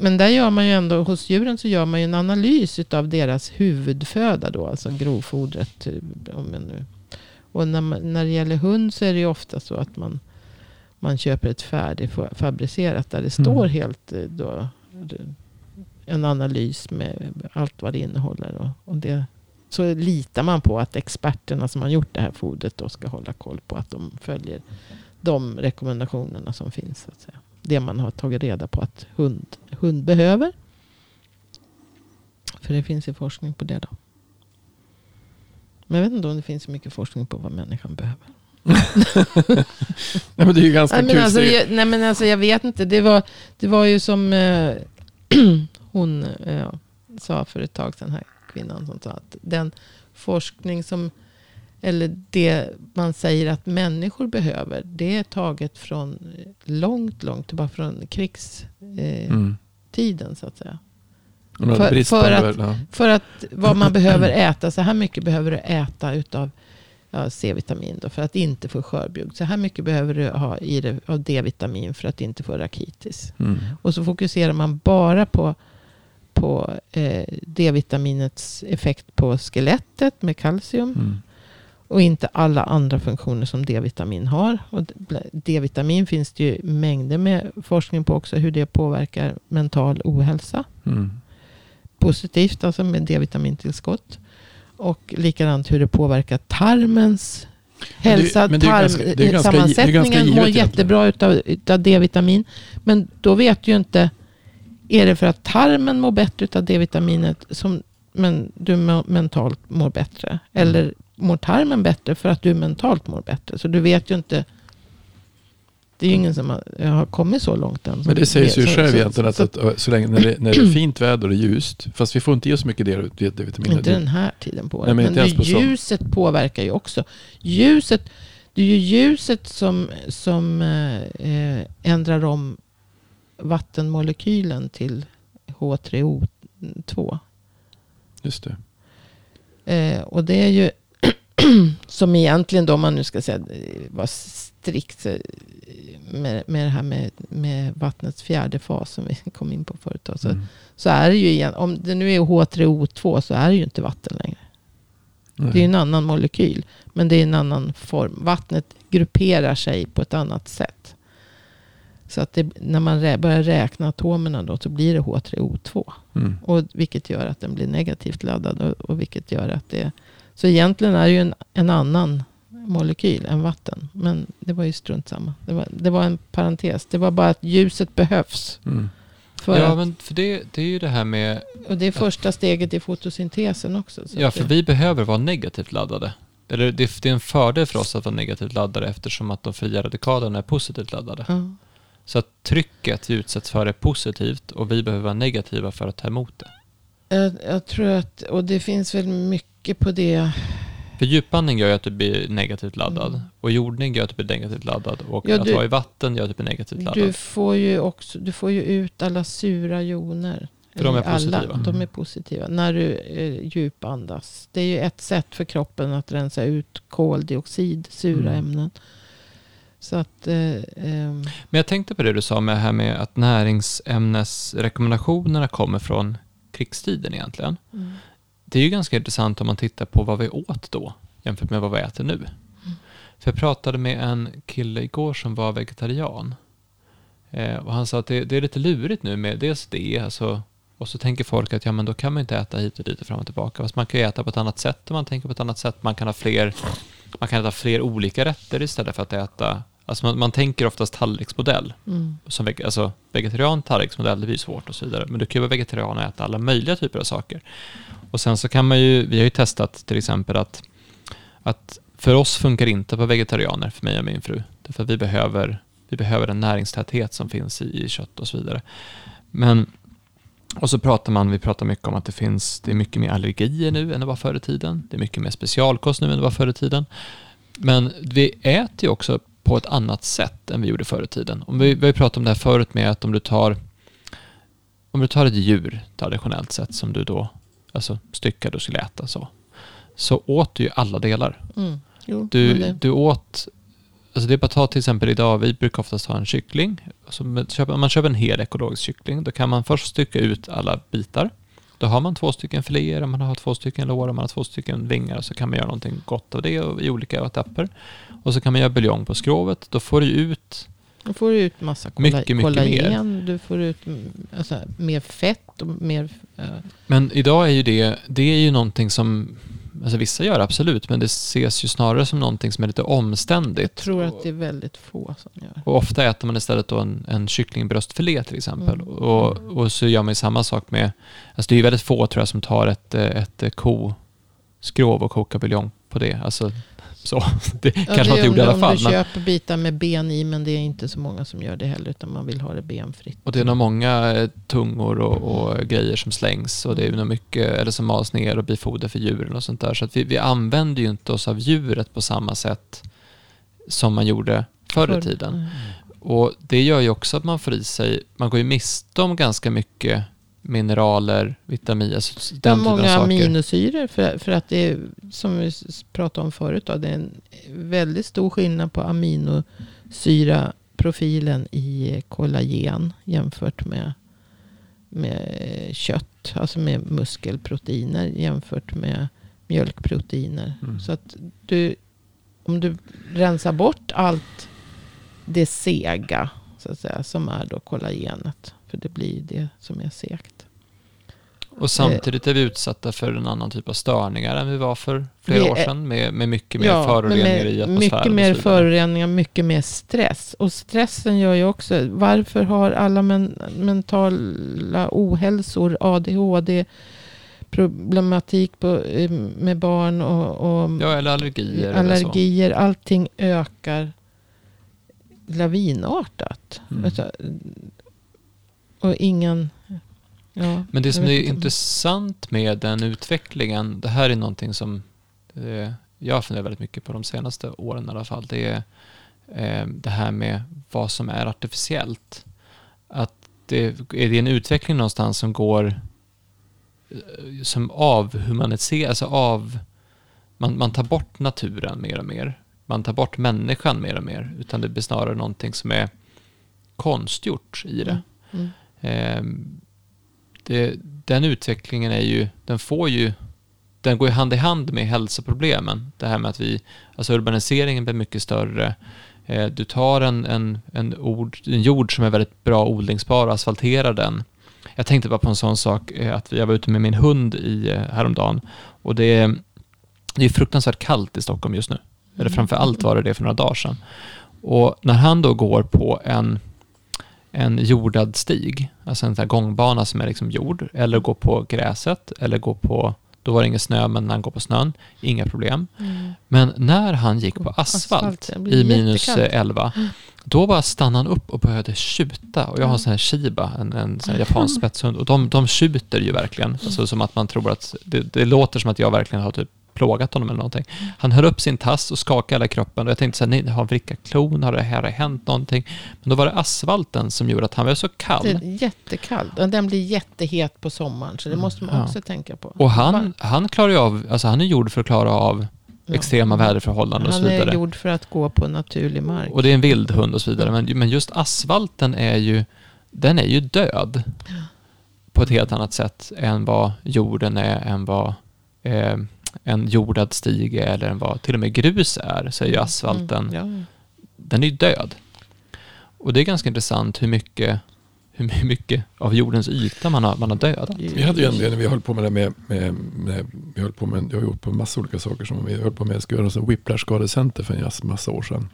men där gör man ju ändå, hos djuren så gör man ju en analys av deras huvudföda då. Alltså grovfodret. Om jag nu. Och när, man, när det gäller hund så är det ju ofta så att man, man köper ett färdigfabricerat där det står Mm. helt eh, då, en analys med allt vad det innehåller. Och, och det, så litar man på att experterna som har gjort det här fodret då ska hålla koll på att de följer de rekommendationerna som finns. Så att säga. Det man har tagit reda på att hund, hund behöver. För det finns ju forskning på det då. Men jag vet inte om det finns så mycket forskning på vad människan behöver. Nej, men det är ju ganska Nej men, alltså, jag, nej men alltså jag vet inte. Det var, det var ju som eh, hon eh, sa för ett tag sedan, här kvinnan som sa att den forskning som, eller det man säger att människor behöver, det är taget från långt, långt tillbaka från krigstiden Mm. tiden, så att säga. För- för att- väl, ja. För att vad man behöver äta, så här mycket behöver du äta utav ja, C-vitamin då, för att inte få skörbjugg. Så här mycket behöver du ha i det, av D-vitamin för att inte få rakitis. Mm. Och så fokuserar man bara på, på eh, D-vitaminets effekt på skelettet med kalcium. Mm. Och inte alla andra funktioner som D-vitamin har. Och D-vitamin finns det ju mängder med forskning på också. Hur det påverkar mental ohälsa Mm. positivt, alltså med D-vitamintillskott. Och likadant hur det påverkar tarmens Men det- hälsa. men det är tarm, ganska- det är ganska- det är sammansättningen ganska givet mår jättebra utav, utav D-vitamin. Men då vet du ju inte, är det för att tarmen mår bättre utav D-vitaminet som men du mentalt mår bättre? Eller mår tarmen bättre för att du mentalt mår bättre? Så du vet ju inte. Det är ju ingen som har, har kommit så långt än. Men det sägs ju själv så- egentligen att, så- att så länge när det, när det är fint väder och ljust, fast vi får inte ge så mycket D-vitamin. Inte den här tiden på året. Men men på det, ljuset påverkar ju också. Ljuset, det är ju ljuset som, som eh, eh, ändrar om vattenmolekylen till H3O2. Just det. Eh, och det är ju som egentligen då, om man nu ska säga eh, vara strikt eh, med, med det här med, med vattnets fjärde fas som vi kom in på förut. Då, så, Mm. så är det ju igen, om det nu är H3O2 så är det ju inte vatten längre. Nej. Det är en annan molekyl. Men det är en annan form. Vattnet grupperar sig på ett annat sätt. Så att det, när man rä, börjar räkna atomerna då så blir det H3O2. Mm. Och vilket gör att den blir negativt laddad. Och, och vilket gör att det... Så egentligen är det ju en, en annan molekyl än vatten. Men det var ju strunt samma. Det var, det var en parentes. Det var bara att ljuset behövs. Mm. För ja, att, men för det, det är ju det här med... och det är första steget i fotosyntesen också. Så Ja, att för det, vi behöver vara negativt laddade. Eller det, det är en fördel för oss att vara negativt laddade eftersom att de fria radikalerna är positivt laddade. ja. Så att trycket vi utsätts för är positivt och vi behöver vara negativa för att ta emot det. Jag, jag tror att, och det finns väl mycket på det. För djupandning gör ju att du blir negativt laddad. Mm. Och jordning gör att du blir negativt laddad. Och Ja, att du- vara i vatten gör att du blir negativt laddad. Du får ju också, du får ju ut alla sura joner. För de är Eller alla, positiva. de är positiva. När du eh, djupandas. Det är ju ett sätt för kroppen att rensa ut koldioxid, sura Mm. ämnen. Så att... Eh, ehm, Men jag tänkte på det du sa med här med att näringsämnesrekommendationerna kommer från krigstiden egentligen. mm. Det är ju ganska intressant om man tittar på vad vi åt då jämfört med vad vi äter nu. För jag pratade med en kille igår som var vegetarian. Eh, och han sa att det, det är lite lurigt nu med dels det, alltså, och så tänker folk att ja, men då kan man inte äta hit och dit och fram och tillbaka. Fast man kan ju äta på ett annat sätt om man tänker på ett annat sätt. Man kan ha fler, man kan äta fler olika rätter istället för att äta Alltså man, man tänker oftast tallriksmodell. Mm. Som, alltså, vegetarian tallriksmodell, det blir svårt och så vidare. Men du kan ju vara vegetarian och äta alla möjliga typer av saker. Och sen så kan man ju, vi har ju testat till exempel att, att för oss funkar inte på vegetarianer, för mig och min fru. Därför att vi behöver vi behöver den näringstäthet som finns i, i kött och så vidare. Men, och så pratar man, vi pratar mycket om att det finns, det är mycket mer allergier nu än det var förr i tiden. Det är mycket mer specialkost nu än det var förr i tiden. Men vi äter ju också på ett annat sätt än vi gjorde förr i tiden. Om vi, vi har ju pratat om det här förut med att om du tar om du tar ett djur traditionellt sett som du då alltså styckade och skulle äta så, så åt du ju alla delar. Mm. Jo, Du, det- du åt, alltså det är bara att ta till exempel idag, vi brukar oftast ha en kyckling. Alltså om man köper en hel ekologisk kyckling, då kan man först stycka ut alla bitar. Då har man två stycken filéer, man har två stycken lår, man har två stycken vingar, och så kan man göra någonting gott av det och- i olika etapper. Och så kan man göra buljong på skrovet, då får du ut Då får du ut massa kolla, Mycket, mycket kollagen. Du får ut mm, alltså, mer fett och mer... eh, Men idag är ju det, det är ju någonting som, alltså vissa gör absolut, men det ses ju snarare som någonting som är lite omständigt. jag tror att det är väldigt få som gör. Och ofta äter man istället då en, en kycklingbröstfilé till exempel. Mm. Och, och så gör man ju samma sak med, alltså det är ju väldigt få tror jag som tar ett, ett eh, koskrov och kokar buljong på det. Alltså så, det Ja, kanske man inte gjorde i alla fall. Om du Men, köper bitar med ben i, men det är inte så många som gör det heller, utan man vill ha det benfritt. och det är nog många eh, tungor och, och grejer som slängs och det är nog mycket, eller som mals ner och blir foder för djuren och sånt där. Så att vi, vi använder ju inte oss av djuret på samma sätt som man gjorde förr i tiden. Mm. Och det gör ju också att man får i sig, man går ju miste om ganska mycket mineraler, vitaminer, alltså den typen av många saker. aminosyror för, för att det är, som vi pratade om förut, då, det är en väldigt stor skillnad på aminosyraprofilen i kollagen jämfört med, med kött, alltså med muskelproteiner jämfört med mjölkproteiner. Mm. Så att du, om du rensar bort allt det sega, så att säga, som är då kollagenet, för det blir det som är segt. Och samtidigt är vi utsatta för en annan typ av störningar än vi var för flera Vi år är- sedan med, med mycket mer Ja, föroreningar i atmosfären. Mycket mer föroreningar, mycket mer stress. Och stressen gör ju också, varför har alla men, mentala ohälsor, ADHD, problematik på, med barn och, och Ja, eller allergier. Eller allergier, allting ökar lavinartat. Mm. Alltså, och ingen... Ja, Men det som är inte. intressant med den utvecklingen, det här är någonting som eh, jag funderar väldigt mycket på de senaste åren i alla fall. Det är eh, det här med vad som är artificiellt. Att det är det en utveckling någonstans som går eh, som avhumaniserar, alltså av man, man tar bort naturen mer och mer. Man tar bort människan mer och mer. Utan det blir snarare någonting som är konstgjort i det. Mm. Ehm, Ehm, det, den utvecklingen är ju, den får ju, den går ju hand i hand med hälsoproblemen. Det här med att vi, alltså urbaniseringen blir mycket större. Eh, du tar en, en, en, ord, en jord som är väldigt bra odlingsbar och asfalterar den. Jag tänkte bara på en sån sak, eh, att jag var ute med min hund i, eh, häromdagen och det är, det är fruktansvärt kallt i Stockholm just nu. Eller framför allt var det det för några dagar sedan. Och när han då går på en, en jordad stig, alltså en sån gångbana som är liksom jord, eller går på gräset, eller går på, då var det ingen snö, men när han går på snön, inga problem. Mm. Men när han gick på asfalt, Asfalt, i minus jättekallt. eh, 11, då bara stannade han upp och började tjuta. Och jag har en sån här Shiba, en, en sån här japansk spetshund, och de, de tjuter ju verkligen. Alltså som att man tror att, det, det låter som att jag verkligen har typ plågat honom eller någonting. Han höll upp sin tass och skakade hela kroppen och jag tänkte så här, nej, har han vrickat klon? Har det här hänt någonting? Men då var det asfalten som gjorde att han var så kall. Det är jättekallt. Och den blir jättehet på sommaren. Så det måste man Ja. också tänka på. Och han, han klarar ju av, alltså han är gjord för att klara av Ja. extrema väderförhållanden och så Han vidare. är gjord för att gå på naturlig mark. Och det är en vild hund och så vidare. Men, men just asfalten är ju, den är ju död. På ett helt annat sätt än vad jorden är, än vad eh, en jordad stig är, eller än vad till och med grus är, så är ju asfalten, Mm, ja. den är ju död. Och det är ganska intressant hur mycket, hur mycket av jordens yta man har, man har dödat. Vi hade ju en del när vi höll på med det med, med, med vi höll på med, jag har gjort på massa olika saker som vi höll på med, skulle göra en whiplash skadecenter för en massa år sedan.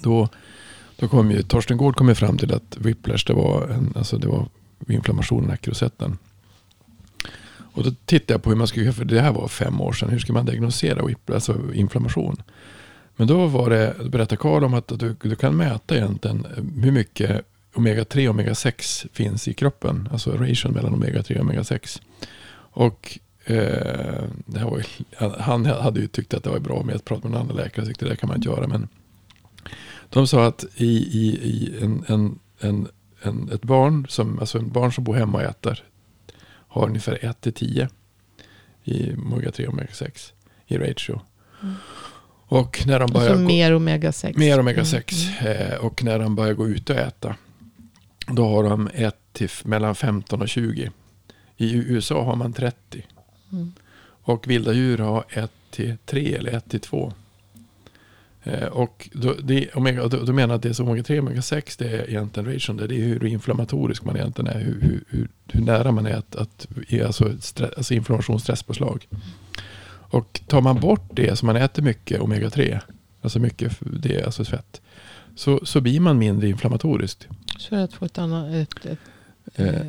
Då, då kom ju, Torsten Gård kom ju fram till att whiplash det var, en, alltså det var inflammation i nackrossetten. Och då tittade jag på hur man skulle för det här var fem år sedan, hur ska man diagnosera alltså inflammation? Men då var det, berättade Karl om att du, du kan mäta egentligen eh, hur mycket omega-3 och omega-6 finns i kroppen. Alltså ration mellan omega-3 och omega-6. Och eh, det här var han hade ju tyckt att det var bra med att prata med en annan läkare. tyckte det kan man inte göra. Men de sa att i, i, i en, en, en, en, ett barn som, alltså en barn som bor hemma och äter har ungefär 1-10 i omega-3 och omega-6 i ratio. Mm. Och när de börjar alltså mer omega-6. Mer omega-6. Mm. Eh, och när de börjar gå ut och äta. Då har de ett till mellan 15 och 20. I USA har man 30. Mm. Och vilda djur har 1 till 3 eller 1 till 2. Eh, och då, det, omega, då, då menar att det som omega-3 och omega-6 det är egentligen ration. Det är hur inflammatorisk man egentligen är. Hur, hur, hur, nära man är att, att alltså, stress, alltså inflammation stresspåslag. Och tar man bort det som man äter mycket omega-3, alltså mycket det, alltså fett, så, så blir man mindre inflammatoriskt. Så att få ett, annat, ett, ett, eh.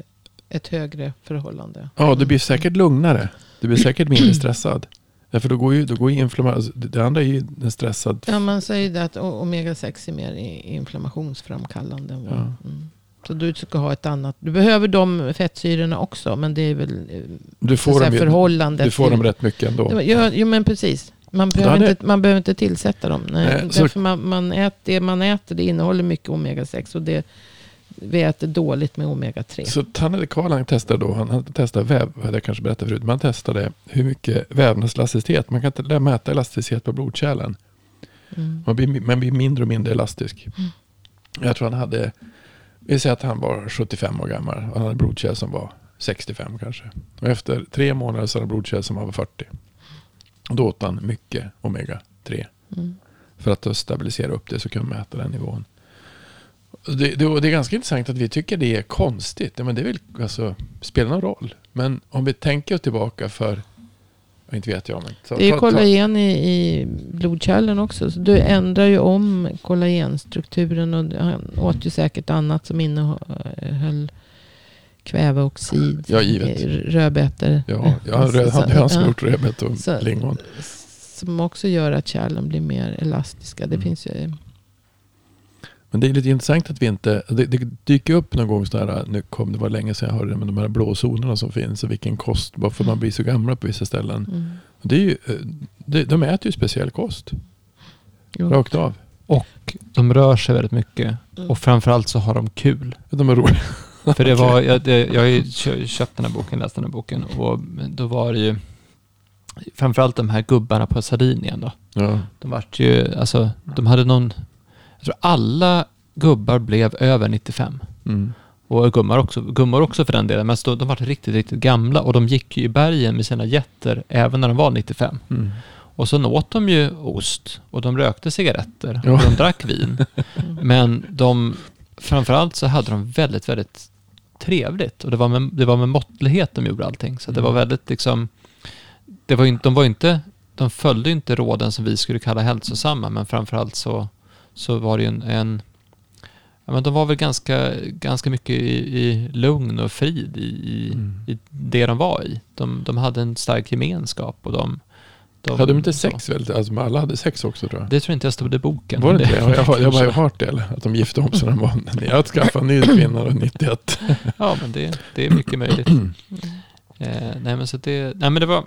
ett högre förhållande. Ja, du blir säkert lugnare. Du blir säkert mindre stressad. Därför då går ju, då går ju inflammation, alltså det andra är ju en stressad. Ja, man säger det att omega-6 är mer inflammationsframkallande. Ja. Mm. Så du ska ha ett annat. Du behöver de fettsyrorna också. Men det är väl eh, du får dem, förhållandet. Du får dem rätt mycket ändå. Ja, jo, men precis. Man behöver, inte, man behöver inte tillsätta dem. Nej, Nej, så... man, man äter, det man äter det innehåller mycket omega-6. Och det, vi äter dåligt med omega-3. Så Tanne Karl han testade då, han testade väv, hade jag kanske berättat förut, man testade hur mycket vävnadselasticitet, man kan inte mäta elasticitet på blodkärlen. Mm. Man, blir, man blir mindre och mindre elastisk. Mm. Jag tror han hade vi säger att han var 75 år gammal. Han hade blodkärl som var 65 kanske. Och efter tre månader så hade han blodkärl som var 40. Och då åt han mycket omega-3. Mm. För att stabilisera upp det så kan man mäta den nivån. Det, det, det, är ganska intressant att vi tycker det är konstigt. Men det vill, alltså, spelar någon roll. Men om vi tänker tillbaka för inte vet jag. Men ta, det är kollagen i, i blodkärlen också. Så du ändrar ju om kollagenstrukturen. Och han åt ju säkert annat som innehöll kväveoxid. Ja, givet. Rödbetor. Ja, jag hade hönsmört, rödbetor och så, lingon. Som också gör att kärlen blir mer elastiska. Det mm. finns ju men det är lite intressant att vi inte, det, det dyker upp någon gång sådär, nu kom det var länge sedan jag hörde det, men de här blåzonerna som finns och vilken kost, varför man blir så gamla på vissa ställen. Mm. Det är ju, eh, det, de äter ju speciell kost. Jo. Rakt av. Och de rör sig väldigt mycket. Mm. Och framförallt så har de kul. De är roliga. För det var, jag, det, jag har ju köpt den här boken, läst den här boken och då var det ju framförallt de här gubbarna på Sardinien då. Ja. De vart ju, alltså, de hade någon jag tror alla gubbar blev över 95. Mm. Och gummor också, gummor också för den delen. Men de var riktigt, riktigt gamla och de gick ju i bergen med sina jätter även när de var 95. Mm. Och så åt de ju ost och de rökte cigaretter och de drack vin. Men de, framförallt så hade de väldigt, väldigt trevligt. Och det var med, det var med måttlighet de gjorde allting. Så det var mm. väldigt liksom, det var inte, de var inte, de följde inte råden som vi skulle kalla hälsosamma, men framförallt så så var det ju en, en ja, men de var väl ganska, ganska mycket i, i lugn och frid i, mm. i det de var i. De, de hade en stark gemenskap och de, de hade de inte sex väl? Alltså, alla hade sex också tror jag. Det tror jag inte jag stod i boken. Var det inte det? Jag, jag, jag har ju hört det. Att de gifte om sig när de var... Jag skaffade en ny kvinna 91. ja, men det, det är mycket möjligt. eh, nej, men så det, nej, men det var...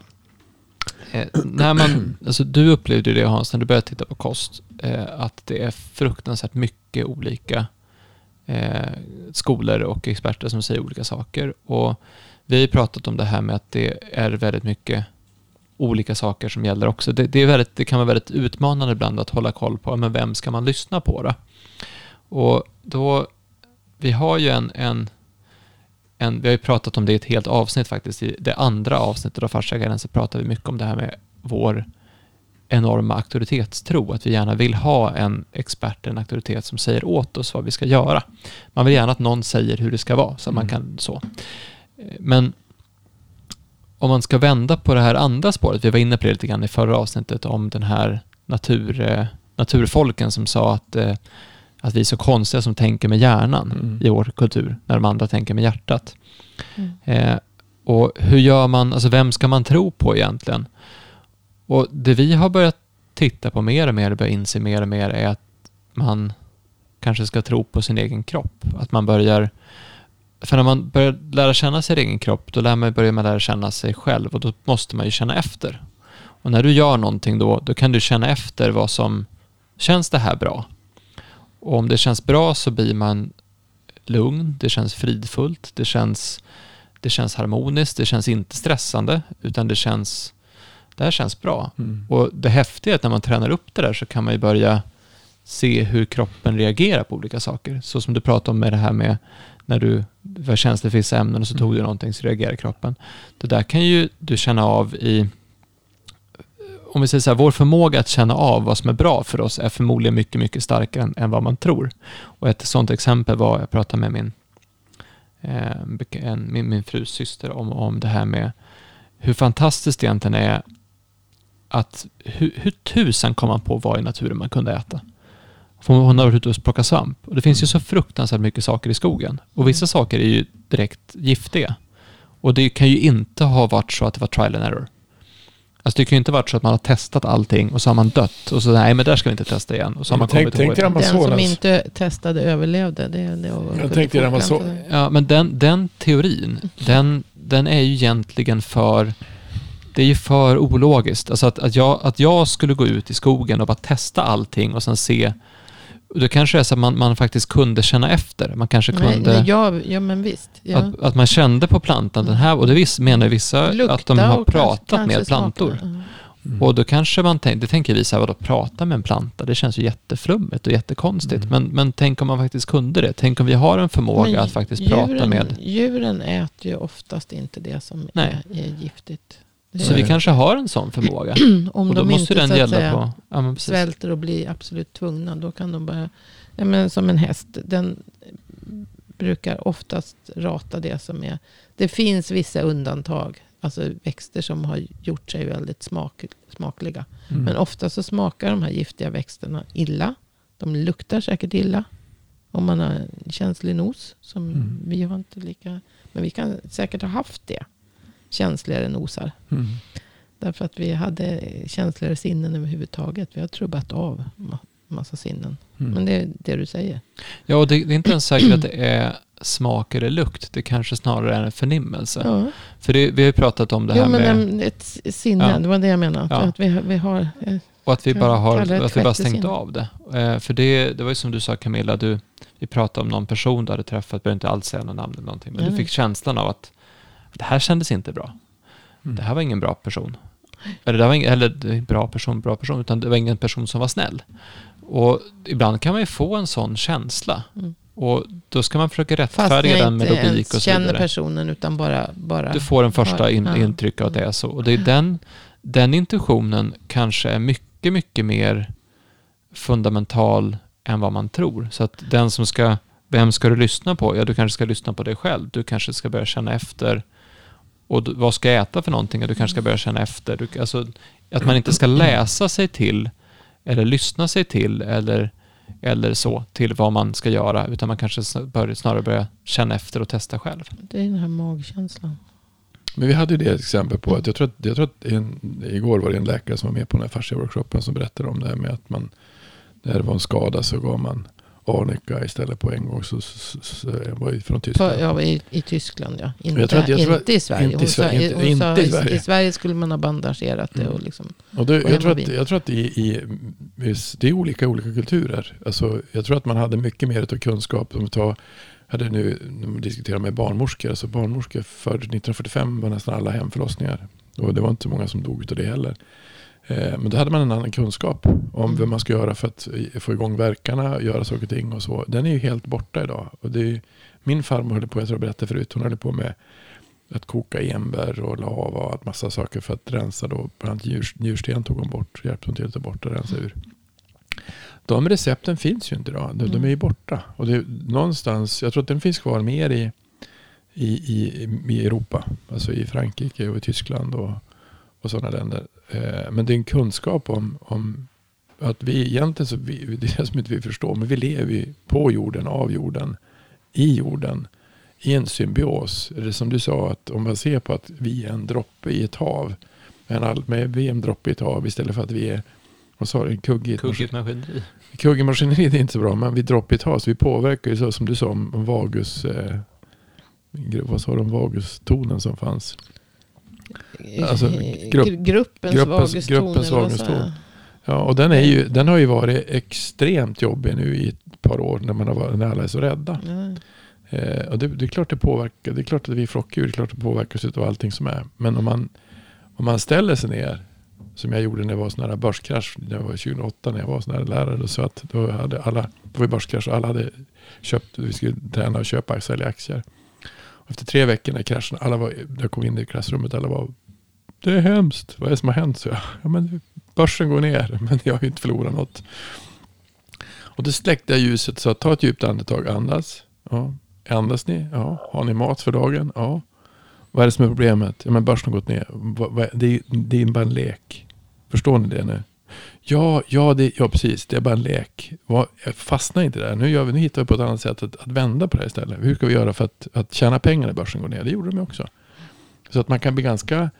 Eh, när man, alltså du upplevde det Hans, när du började titta på kost, eh, att det är fruktansvärt mycket olika eh, skolor och experter som säger olika saker. Och vi har ju pratat om det här med att det är väldigt mycket olika saker som gäller också. Det, det, är väldigt, det kan vara väldigt utmanande ibland att hålla koll på, men vem ska man lyssna på då? Och då, vi har ju en, en en, vi har ju pratat om det i ett helt avsnitt faktiskt. I det andra avsnittet av Farsaguiden så pratar vi mycket om det här med vår enorma auktoritetstro. Att vi gärna vill ha en expert, en auktoritet som säger åt oss vad vi ska göra. Man vill gärna att någon säger hur det ska vara, så mm. man kan så. Men om man ska vända på det här andra spåret, vi var inne på det lite grann i förra avsnittet om den här natur, eh, naturfolken som sa att eh, att vi är så konstiga som tänker med hjärnan mm. i vår kultur, när de andra tänker med hjärtat. Mm. Eh, och hur gör man, alltså vem ska man tro på egentligen? Och det vi har börjat tittar på mer och mer och börjar inse mer och mer är att man kanske ska tro på sin egen kropp. Att man börjar... För när man börjar lära känna sin egen kropp, då lär man, börjar man lära känna sig själv och då måste man ju känna efter. Och när du gör någonting då, då kan du känna efter vad som... Känns det här bra? Och om det känns bra så blir man lugn, det känns fridfullt, det känns, det känns harmoniskt, det känns inte stressande, utan det känns... Det här känns bra. Mm. Och det häftiga är att när man tränar upp det där så kan man ju börja se hur kroppen reagerar på olika saker. Så som du pratade om med det här med när du var känslig för vissa ämnen och så tog du någonting så reagerar kroppen. Det där kan ju du känna av i om vi säger så här, vår förmåga att känna av vad som är bra för oss är förmodligen mycket, mycket starkare än, än vad man tror. Och ett sådant exempel var, jag pratade med min, eh, en, min, min frus syster om, om det här med hur fantastiskt det egentligen är att hur, hur tusan kom man på vad i naturen man kunde äta? För hon har varit ute och plockat svamp. Och det finns ju så fruktansvärt mycket saker i skogen. Och vissa saker är ju direkt giftiga. Och det kan ju inte ha varit så att det var trial and error. Alltså det kan ju inte varit så att man har testat allting och så har man dött och så nej men där ska vi inte testa igen. Och så har man Tänk- kommit tänk ihåg. Den som inte testade överlevde. Det, det var, Jag tänkte så- Ja, men den, den teorin, den, den är ju egentligen för... Det är ju för ologiskt. Alltså att, att, jag, att jag skulle gå ut i skogen och bara testa allting och sen se... Då kanske det är så att man, man faktiskt kunde känna efter. Man kanske kunde... nej, ja, ja, men visst. Ja. Att, att man kände på plantan, den här, och det vis, menar vissa Lukta att de har pratat kanske- med kanske plantor. Ja. Mm. Och då kanske man tänker, det tänker vi så här, vadå prata med en planta? Det känns ju jätteflummigt och jättekonstigt. Mm. Men, men tänk om man faktiskt kunde det. Tänk om vi har en förmåga Men att faktiskt prata djuren, med... Djuren äter ju oftast inte det som är, är giftigt. Så vi kanske har en sån förmåga. om och då de måste inte den gälla säga, på... Ja, men precis. svälter och blir absolut tvungna, då kan de bara... Ja, men som en häst, den brukar oftast rata det som är... Det finns vissa undantag, alltså växter som har gjort sig väldigt smak, smakliga. Mm. Men ofta så smakar de här giftiga växterna illa. De luktar säkert illa. Om man har en känslig nos. Som Mm. vi har inte lika... Men vi kan säkert ha haft det. Känsligare nosar. Mm. Därför att vi hade känsligare sinnen överhuvudtaget. Vi har trubbat av ma- massa sinnen. Mm. Men det är det du säger. Ja, och det, det är inte ens säkert att det är smak eller lukt. Det kanske snarare är en förnimmelse. Ja. För det, vi har ju pratat om det Jo, här men med... en- ett sinne, Ja. det var det jag menade. Ja. Att vi, vi har, eh, Och att vi bara har att vi bara stängt sinne. av det. Eh, för det, det var ju som du sa Camilla, du, vi pratade om någon person du hade träffat, behöver inte alls säga någon namn eller någonting, men Nej, du nej. fick känslan av att det här kändes inte bra. Mm. Det här var ingen bra person. Eller, det var ingen, eller bra person, bra person, utan det var ingen person som var snäll. Och ibland kan man ju få en sån känsla. Mm. Och då ska man försöka fast rättfärdiga den med logik och så känner vidare. personen utan bara... bara Du får en första in, Ja. intryck av att det är så. Och det är den, den intuitionen kanske är mycket, mycket mer fundamental än vad man tror. Så att den som ska, vem ska du lyssna på? Ja, du kanske ska lyssna på dig själv. Du kanske ska börja känna efter. Och du, vad ska jag äta för någonting? Du kanske ska börja känna efter. Du, alltså, att man inte ska läsa sig till eller lyssna sig till eller, eller så till vad man ska göra. Utan man kanske bör, snarare börja känna efter och testa själv. Det är den här magkänslan. Men vi hade ju det exempel på att jag tror att, jag tror att en, igår var det en läkare som var med på den här fascia-workshopen som berättade om det här med att man när det var en skada så gav man arnika istället på en gång. Så, så, så, jag var ju från På, Tyskland. ja, i, I Tyskland ja. Inte, Jag tror att- jag tror att- inte i Sverige. inte i Sverige, inte- sa inte i i, Sverige. I Sverige skulle man ha bandagerat det. Mm. Och liksom, Och det, jag, tror att, jag tror att i, i, det är olika i olika kulturer. Alltså, jag tror att man hade mycket mer av kunskap. Om vi tar, hade nu, diskuterar med barnmorskor. Alltså barnmorskor för 1945 var nästan alla hemförlossningar. Och det var inte så många som dog av det heller. Eh, Men då hade man en annan kunskap om Mm. vad man ska göra för att i- få igång verkarna, göra saker och ting och så. Den är ju helt borta idag. Och det är, min farmor höll på, jag tror jag berättade förut, hon höll på med att koka enbär och lava och massa saker för att rensa då. Bland annat njur, njursten tog hon bort, hjälpte hon till att ta bort och rensa ur. De recepten finns ju inte idag. De, de är ju Mm. borta. Och det, någonstans, jag tror att den finns kvar mer i, i, i, i Europa. Alltså i Frankrike och i Tyskland och, och sådana länder. Eh, men det är en kunskap om, om att vi egentligen, så vi, det är det som inte vi förstår, men vi lever på jorden, av jorden, i jorden, i en symbios. Eller som du sa, att om man ser på att vi är en droppe i ett hav, en all, med, vi är en droppe i ett hav istället för att vi är Vad sa du? Kuggigt Kuggigt maskineri. Kuggigt maskineri är inte så bra, men vid dropp i ett hav. Så vi påverkar ju så som du sa om vagus... Eh, vad sa du om vagustonen som fanns? Alltså, grupp- gru- gruppens, gruppens- gruppens vaguston. Ja, och den, är ju, den har ju varit extremt jobbig nu i ett par år när, man har varit, när alla är så rädda. Ja. Eh, och det, det är klart det påverkar. Det är klart att vi flockdjur. Det är klart det påverkas av allting som är. Men om man, om man ställer sig ner. Som jag gjorde när det var sån här börskrasch. Det var 2008 när jag var sån här lärare. Så att då hade alla, det var börskrasch och alla hade köpt. Vi skulle träna och köpa och sälja aktier. Efter tre veckor när kraschen, alla var, jag kom in i klassrummet. Alla var, det är hemskt. Vad är det som har hänt? Så jag, ja men börsen går ner. Men jag har ju inte förlorat något. Och då släckte jag ljuset. Så ta ett djupt andetag. Andas. Ja. Andas ni? Ja. Har ni mat för dagen? Ja. Vad är det som är problemet? Ja, men börsen har gått ner. Det är, det är bara en lek. Förstår ni det nu? Ja, ja, det, ja precis. Det är bara en lek. Fastna inte där. Nu, gör vi, nu hittar vi på ett annat sätt att, att vända på det här istället. Hur ska vi göra för att, att tjäna pengar när börsen går ner? Det gjorde de ju också. Så att man kan bli ganska...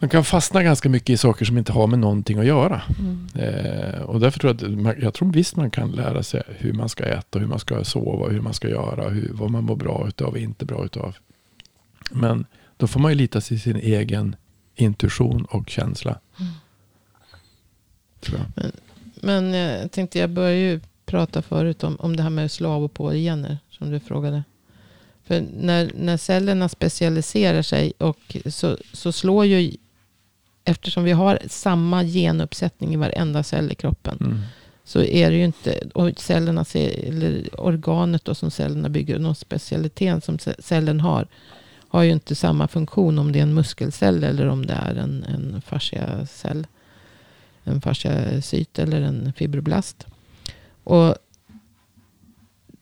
Man kan fastna ganska mycket i saker som inte har med någonting att göra. Mm. Eh, och därför tror jag att jag tror visst man kan lära sig hur man ska äta, hur man ska sova, hur man ska göra, hur, vad man mår bra utav och inte bra utav. Men då får man ju lita till sin egen intuition och känsla. Mm. Jag. Men eh, jag tänkte, jag började ju prata förut om, om det här med slav och pågener. Som du frågade. För när, när cellerna specialiserar sig och så, så slår ju, eftersom vi har samma genuppsättning i varenda cell i kroppen. Mm. Så är det ju inte, och cellerna, eller organet då som cellerna bygger, någon specialitet som ce- cellen har. Har ju inte samma funktion om det är en muskelcell eller om det är en, en fasciacell. En fasciacyt eller en fibroblast. Och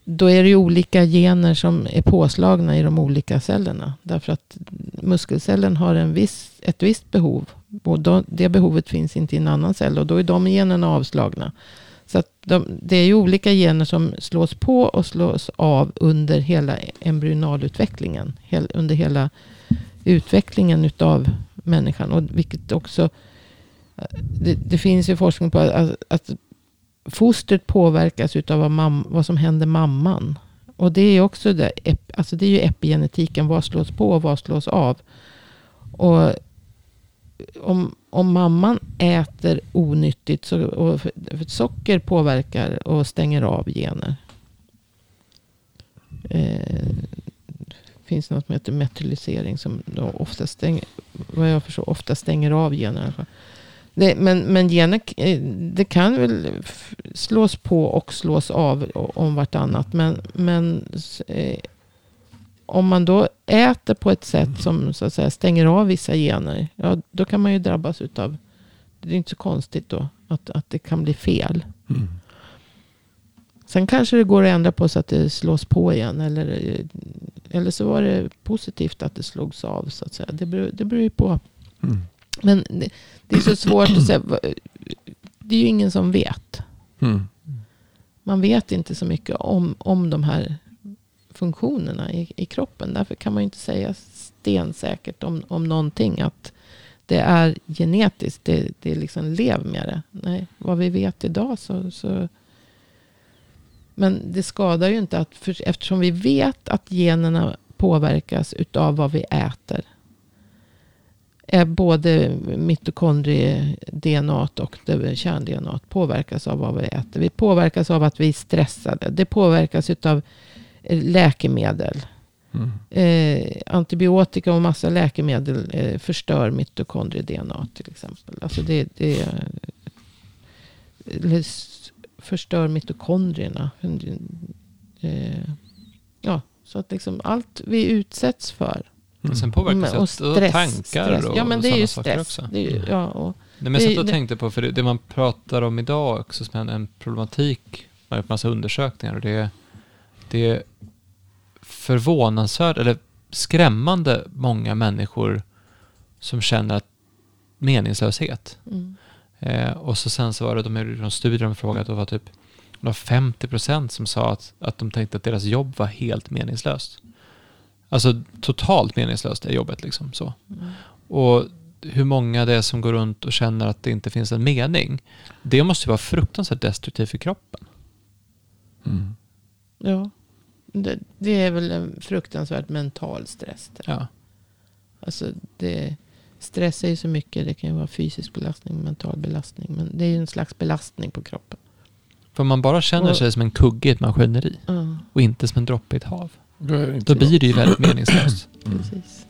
då är det ju olika gener som är påslagna i de olika cellerna. Därför att muskelcellen har en viss, ett visst behov. Och då, det behovet finns inte i en annan cell. Och då är de generna avslagna. Så att de, det är ju olika gener som slås på och slås av under hela embryonalutvecklingen. Hel, under hela utvecklingen utav människan. Och vilket också... Det, det finns ju forskning på att, att fostret påverkas utav vad, mam, vad som händer mamman. Och det är också det, alltså det är ju epigenetiken. Vad slås på och vad slås av. Och om, om mamman äter onyttigt så, och för, socker påverkar och stänger av gener. Eh, finns något som heter metylisering som då ofta stänger, vad jag förstår, ofta stänger av gener. Det, men, men gener, eh, det kan väl slås på och slås av om vartannat. Men, men eh, om man då äter på ett sätt som så att säga, stänger av vissa gener. Ja, då kan man ju drabbas utav. Det är inte så konstigt då att, att det kan bli fel. Mm. Sen kanske det går att ändra på så att det slås på igen. Eller, eh, eller så var det positivt att det slogs av. Så att säga. Det, beror, det beror ju på. Mm. Men det, det är så svårt att säga. Det är ju ingen som vet. Mm. Man vet inte så mycket om, om de här funktionerna i, i kroppen. Därför kan man ju inte säga stensäkert om, om någonting. Att det är genetiskt. Det, det är liksom lev med det. Nej, vad vi vet idag så, så men det skadar ju inte att, för, eftersom vi vet att generna påverkas utav vad vi äter. Är både mitokondrie-DNA och kärn-DNA påverkas av vad vi äter. Vi påverkas av att vi är stressade. Det påverkas utav eh, läkemedel. Mm. Eh, antibiotika och massa läkemedel eh, förstör mitokondrie-DNA till exempel. Alltså det, det förstör mitokondrierna. Eh, ja, så att liksom allt vi utsätts för. Och sen påverkas Men- det och stress, tankar stress. och Ja, men det är sådana ju saker stress. också. Det är ju, ja, och, Nej, men jag satt och tänkte på, för det, det man pratar om idag också som en, en problematik, man har gjort massa undersökningar och det, är- det är förvånansvärt, eller skrämmande många människor som känner att meningslöshet. mm, Eh, och så sen så var det, de gjorde någon studie de frågade, det var typ det var 50% som sa att, att de tänkte att deras jobb var helt meningslöst. Alltså totalt meningslöst är jobbet liksom så. mm, Och hur många det är som går runt och känner att det inte finns en mening. Det måste ju vara fruktansvärt destruktivt för kroppen. Mm. Ja. Det, det är väl en fruktansvärt mental stress. det. Ja. Alltså det, stress är ju så mycket. Det kan ju vara fysisk belastning, mental belastning. Men det är ju en slags belastning på kroppen. För man bara känner Och- sig som en kugge i ett maskineri Ja, och inte som en droppe i ett hav. Då det inte Då blir det ju väldigt meningslöst. Mm. precis.